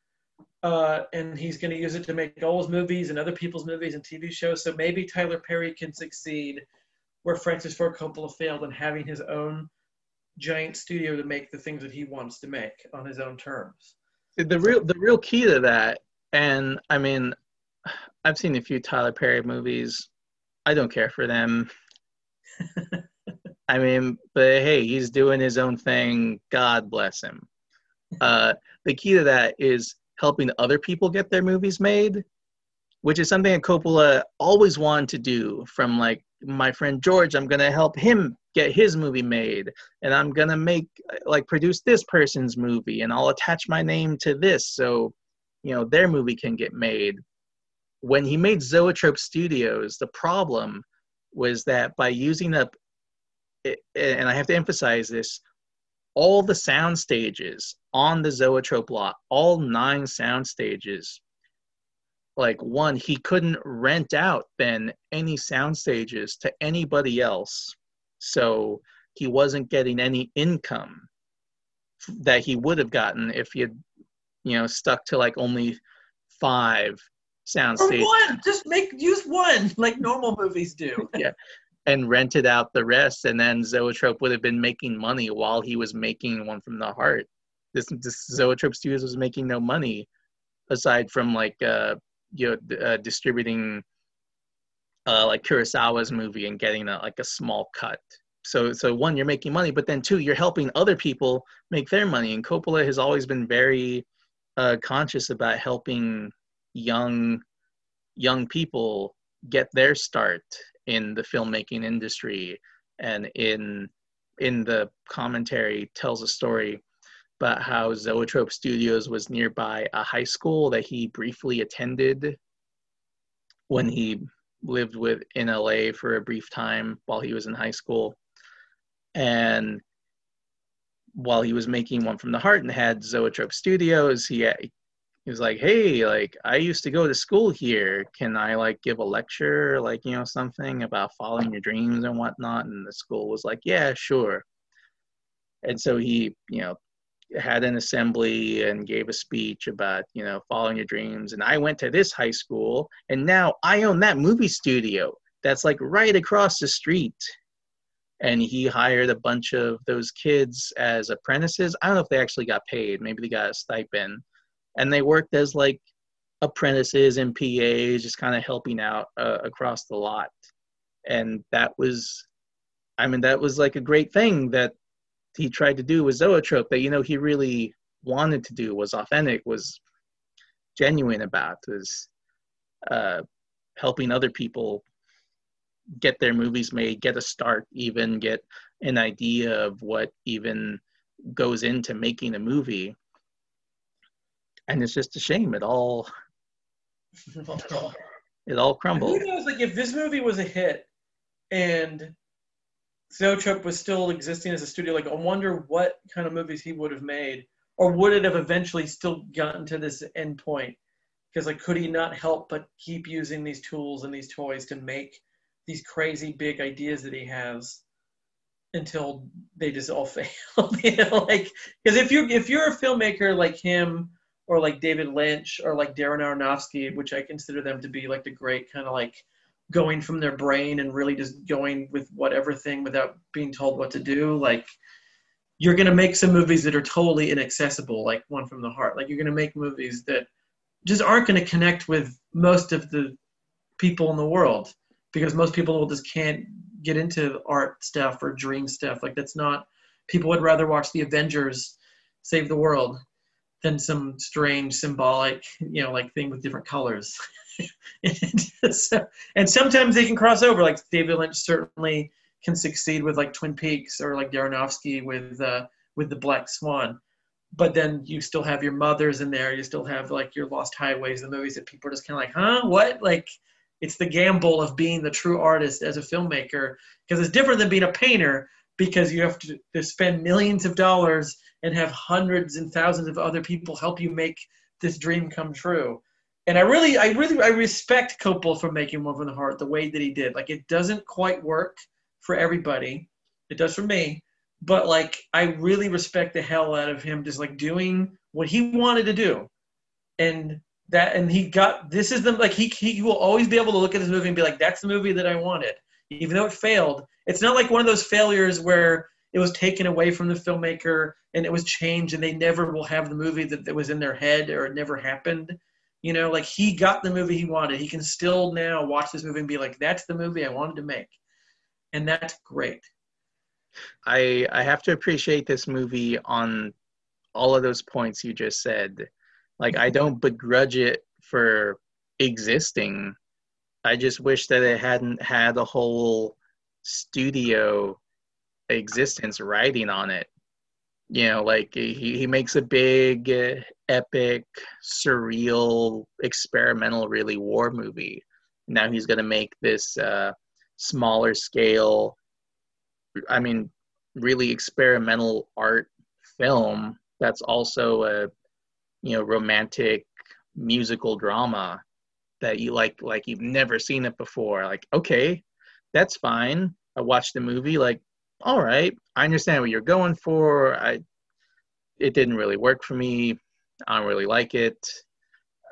uh, and he's going to use it to make his movies and other people's movies and TV shows. So maybe Tyler Perry can succeed where Francis Ford Coppola failed in having his own giant studio to make the things that he wants to make on his own terms. the real the real key to that and i mean i've seen a few tyler perry movies i don't care for them i mean but hey he's doing his own thing. God bless him. Uh, the key to that is helping other people get their movies made which is something that coppola always wanted to do from like my friend george i'm to help him get his movie made and i'm to make like produce this person's movie and i'll attach my name to this so you know their movie can get made. When he made zoetrope studios the problem was that by using up it, and i have to emphasize this all the sound stages on the zoetrope lot all nine sound stages like one he couldn't rent out then any sound stages to anybody else so he wasn't getting any income that he would have gotten if he had you know stuck to like only five sound Or stages one, just make use one like normal movies do. yeah and rented out the rest and then zoetrope would have been making money while he was making one from the heart. This, this zoetrope studios was making no money aside from like uh you know uh, distributing uh like kurosawa's movie and getting a, like a small cut. So so one you're making money but then two you're helping other people make their money. And coppola has always been very uh conscious about helping young young people get their start in the filmmaking industry and in in the commentary tells a story about how Zoetrope Studios was nearby a high school that he briefly attended when he lived with in LA for a brief time while he was in high school. And while he was making one from the heart and had Zoetrope Studios, he he was like, "Hey, like I used to go to school here. Can I like give a lecture, like you know something about following your dreams and whatnot?" And the school was like, "Yeah, sure." And so he, you know, had an assembly and gave a speech about you know following your dreams. And I went to this high school, and now I own that movie studio that's like right across the street and he hired a bunch of those kids as apprentices. I don't know if they actually got paid. Maybe they got a stipend, and they worked as like apprentices and PAs, just kind of helping out uh, across the lot. And that was, I mean, that was like a great thing that he tried to do with Zoetrope. That you know he really wanted to do was authentic, was genuine about, was uh, helping other people get their movies made, get a start, even get an idea of what even goes into making a movie. And it's just a shame it all it all crumbled. Who knows? Like, if this movie was a hit and Zoetrope was still existing as a studio, like, I wonder what kind of movies he would have made, or would it have eventually still gotten to this end point? Because, like, could he not help but keep using these tools and these toys to make these crazy big ideas that he has until they just all fail. you know, like because if you if you're a filmmaker like him or like David Lynch or like Darren Aronofsky, which I consider them to be like the great kind of like going from their brain and really just going with whatever thing without being told what to do, like you're gonna make some movies that are totally inaccessible, like One from the Heart. Like you're gonna make movies that just aren't gonna connect with most of the people in the world because most people will just can't get into art stuff or dream stuff. Like that's not people would rather watch the Avengers save the world than some strange symbolic, you know, like thing with different colors. and, so, and sometimes they can cross over. Like David Lynch certainly can succeed with like Twin Peaks or like Aronofsky with uh, with the Black Swan. But then you still have your mothers in there. You still have like your Lost Highways, the movies that people are just kind of like, huh, what? Like it's the gamble of being the true artist as a filmmaker because it's different than being a painter because you have to, to spend millions of dollars and have hundreds and thousands of other people help you make this dream come true. And I really, I really, I respect Coppola for making One from the Heart the way that he did. Like, it doesn't quite work for everybody. It does for me, but like, I really respect the hell out of him just like doing what he wanted to do, and that and he got this is the like he he will always be able to look at this movie and be like that's the movie that I wanted even though it failed it's not like one of those failures where it was taken away from the filmmaker and it was changed and they never will have the movie that, that was in their head or it never happened. You know like he got the movie he wanted. He can still now watch this movie and be like that's the movie I wanted to make. And that's great. I I have to appreciate this movie on all of those points you just said. Like I mm-hmm. don't begrudge it for existing. I just wish that it hadn't had a whole studio existence writing on it. You know, like he, he makes a big, uh, epic, surreal, experimental, really war movie. Now he's going to make this uh, smaller scale, I mean, really experimental art film that's also a you know romantic musical drama that you like like you've never seen it before like okay that's fine i watched the movie like all right i understand what you're going for. I it didn't really work for me. I don't really like it.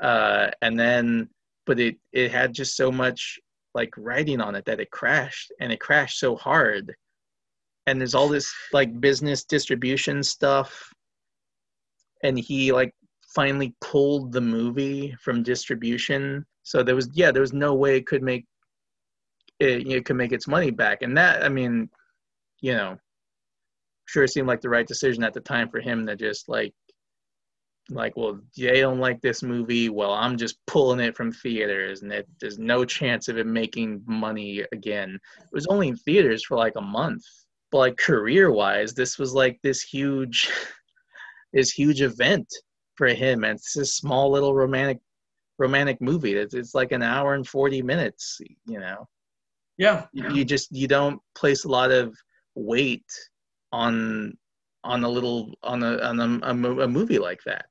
Uh and then but it it had just so much like writing on it that it crashed and it crashed so hard. And there's all this like business distribution stuff. And he like finally pulled the movie from distribution. So there was yeah, there was no way it could make it, it could make its money back. And that I mean, you know, sure seemed like the right decision at the time for him to just like like well they don't like this movie well i'm just pulling it from theaters and it, there's no chance of it making money again it was only in theaters for like a month but like career wise, this was like this huge, this huge event for him, and it's this small little romantic, romantic movie. It's, it's like an hour and forty minutes. You know, Yeah. you, you just you don't place a lot of weight on on a little on a on a, a, a movie like that.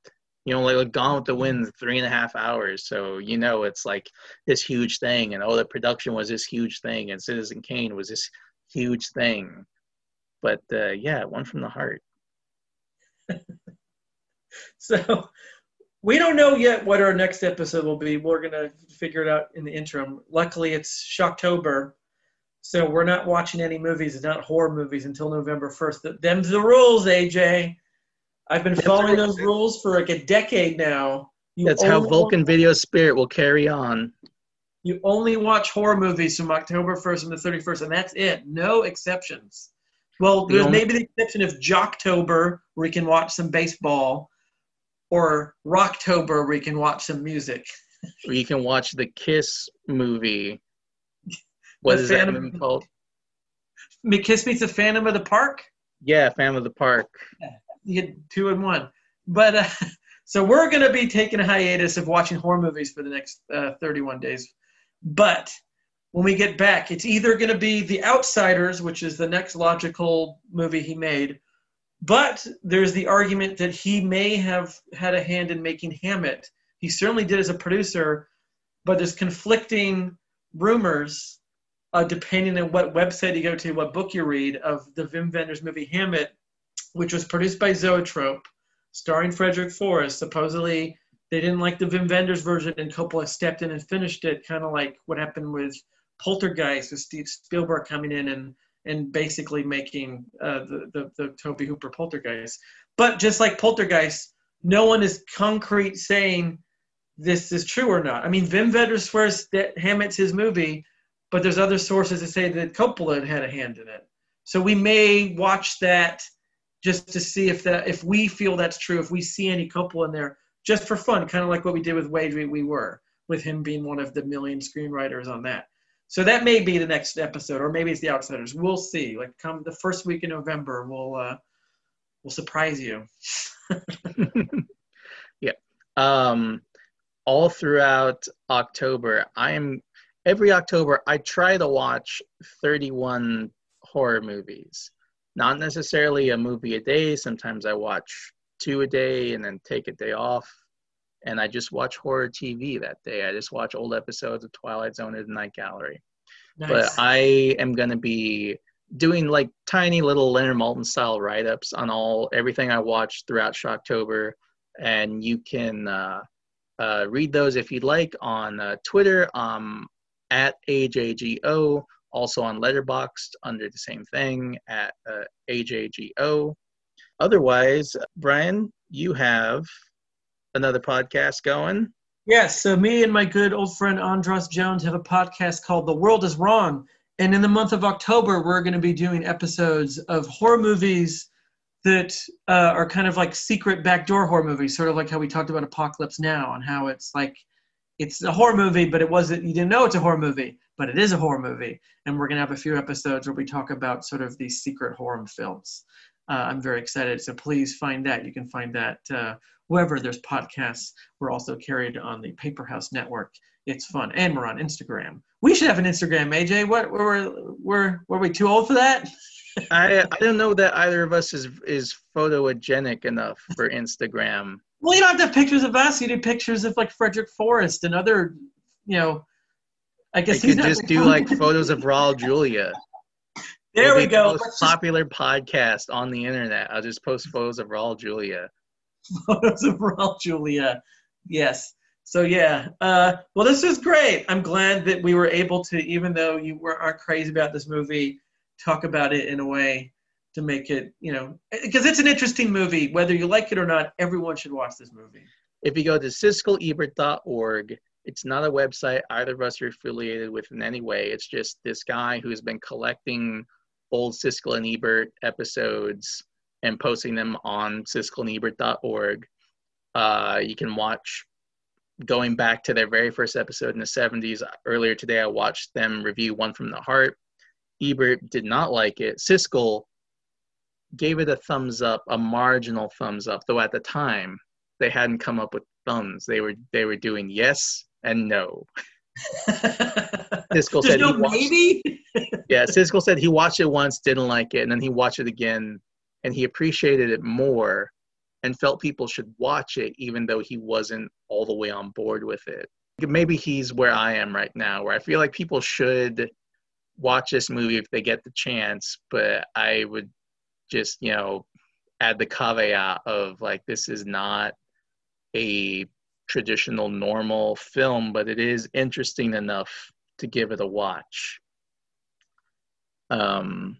You know, like, like Gone with the Wind, three and a half hours. So you know it's like this huge thing, and oh, the production was this huge thing, and Citizen Kane was this huge thing. But uh, yeah, one from the heart. So we don't know yet what our next episode will be. We're gonna figure it out in the interim. Luckily, it's Shocktober, so we're not watching any movies, not horror movies, until November first. Them's the rules, AJ. I've been Them's following those rules for like a decade now. You That's how Vulcan Video Spirit will carry on. You only watch horror movies from October 1st and the 31st, and that's it. No exceptions. Well, The there's maybe the exception of Jocktober, where you can watch some baseball, or Rocktober, where you can watch some music. Or you can watch the Kiss movie. What The is that movie called? Kiss Meets the Phantom of the Park. Yeah, Phantom of the Park. You get two and one. But uh, so we're going to be taking a hiatus of watching horror movies for the next uh, 31 days. But when we get back, it's either going to be The Outsiders, which is the next logical movie he made, but there's the argument that he may have had a hand in making Hammett. He certainly did as a producer, but there's conflicting rumors, uh, depending on what website you go to, what book you read, of the Wim Wenders movie Hammett, which was produced by Zoetrope, starring Frederick Forrest. Supposedly, they didn't like the Wim Wenders version, and Coppola stepped in and finished it, kind of like what happened with Poltergeist, with Steve Spielberg coming in and and basically making uh, the, the the Tobe Hooper Poltergeist. But just like Poltergeist, no one is concrete saying this is true or not. I mean, Wim Wenders swears that Hammett's his movie, but there's other sources that say that Copeland had a hand in it. So we may watch that just to see if that if we feel that's true, if we see any Coppola in there, just for fun, kind of like what we did with Wade We, we Were, with him being one of the million screenwriters on that. So that may be the next episode, or maybe it's the Outsiders. We'll see. Like come the first week in November, we'll uh, we'll surprise you. yeah. Um, all throughout October, I am every October I try to watch 31 horror movies. Not necessarily a movie a day. Sometimes I watch two a day and then take a day off. And I just watch horror TV that day. I just watch old episodes of Twilight Zone and The Night Gallery. But I am gonna be doing like tiny little Leonard Maltin style write ups on all everything I watched throughout Shocktober, and you can uh, uh, read those if you'd like on uh, Twitter um, at AJGO, also on Letterboxd under the same thing at uh, AJGO. Otherwise, Brian, you have another podcast going. Yes, so me and my good old friend Andros Jones have a podcast called The World is Wrong. And in the month of October, we're going to be doing episodes of horror movies that uh, are kind of like secret backdoor horror movies, sort of like how we talked about Apocalypse Now and how it's like it's a horror movie, but it wasn't, you didn't know it's a horror movie, but it is a horror movie. And we're going to have a few episodes where we talk about sort of these secret horror films. Uh, I'm very excited. So please find that. You can find that uh, wherever there's podcasts. We're also carried on the Paper House Network. It's fun, and we're on Instagram. We should have an Instagram, AJ. What were were were we too old for that? I I don't know that either of us is is photogenic enough for Instagram. Well, you don't have to have pictures of us. You do pictures of like Frederick Forrest and other, you know. I guess you could just do like photos of Raul Julia. There we go. most Let's just popular podcast on the internet. I'll just post photos of Raul Julia. photos of Raul Julia. Yes. So yeah. Uh, well, this is great. I'm glad that we were able to, even though you were aren't crazy about this movie, talk about it in a way to make it, you know, because it's an interesting movie. Whether you like it or not, everyone should watch this movie. If you go to siskelebert.org, it's not a website either of us are affiliated with in any way. It's just this guy who's been collecting old Siskel and Ebert episodes and posting them on siskelandebert.org. Uh, you can watch going back to their very first episode in the 70s. Earlier today, I watched them review One from the Heart. Ebert did not like it. Siskel gave it a thumbs up, a marginal thumbs up. Though at the time they hadn't come up with thumbs. They were they were doing yes and no. Siskel said no he watched- maybe. Yeah, Siskel said he watched it once, didn't like it, and then he watched it again, and he appreciated it more, and felt people should watch it, even though he wasn't all the way on board with it. Maybe he's where I am right now, where I feel like people should watch this movie if they get the chance, but I would just, you know, add the caveat of like this is not a traditional normal film, but it is interesting enough to give it a watch. Um,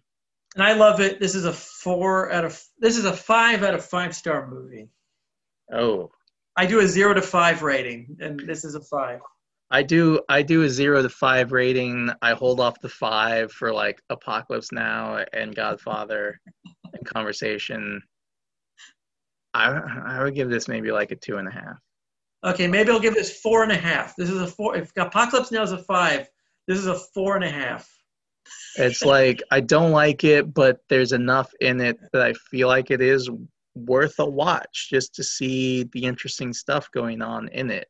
and I love it. This is a four out of this is a five out of five star movie. oh, I do a zero to five rating, and this is a five. I do I do a zero to five rating. I hold off the five for like Apocalypse Now and Godfather Conversation. I I would give this maybe like a two and a half. Okay, maybe I'll give this four and a half. This is a four. If Apocalypse Now is a five, this is a four and a half. It's like I don't like it, but there's enough in it that I feel like it is worth a watch just to see the interesting stuff going on in it.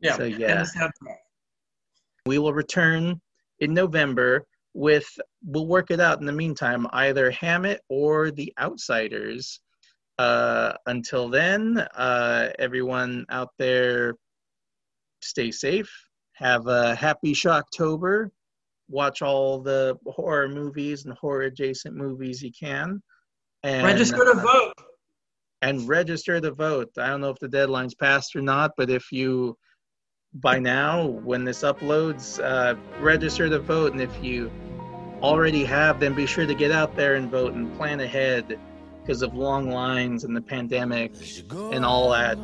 Yeah. So, yeah. We will return in November with we'll work it out in the meantime, either Hammett or The Outsiders. Uh, until then, uh, everyone out there, stay safe. Have a happy Shocktober. Watch all the horror movies and horror adjacent movies you can. And, Register to uh, vote. and register to vote. I don't know if the deadline's passed or not, but if you, by now, when this uploads, uh, register to vote. And if you already have, then be sure to get out there and vote and plan ahead because of long lines and the pandemic and all that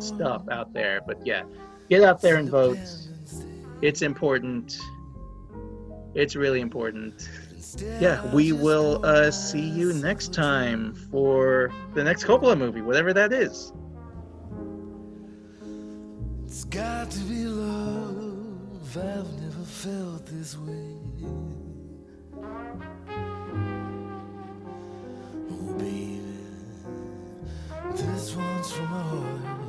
stuff out there. But yeah, get out there and vote. It's important. It's really important. Yeah, we will uh, see you next time for the next Coppola movie, whatever that is. It's got to be love. I've never felt this way. Oh, baby, this one's from my heart.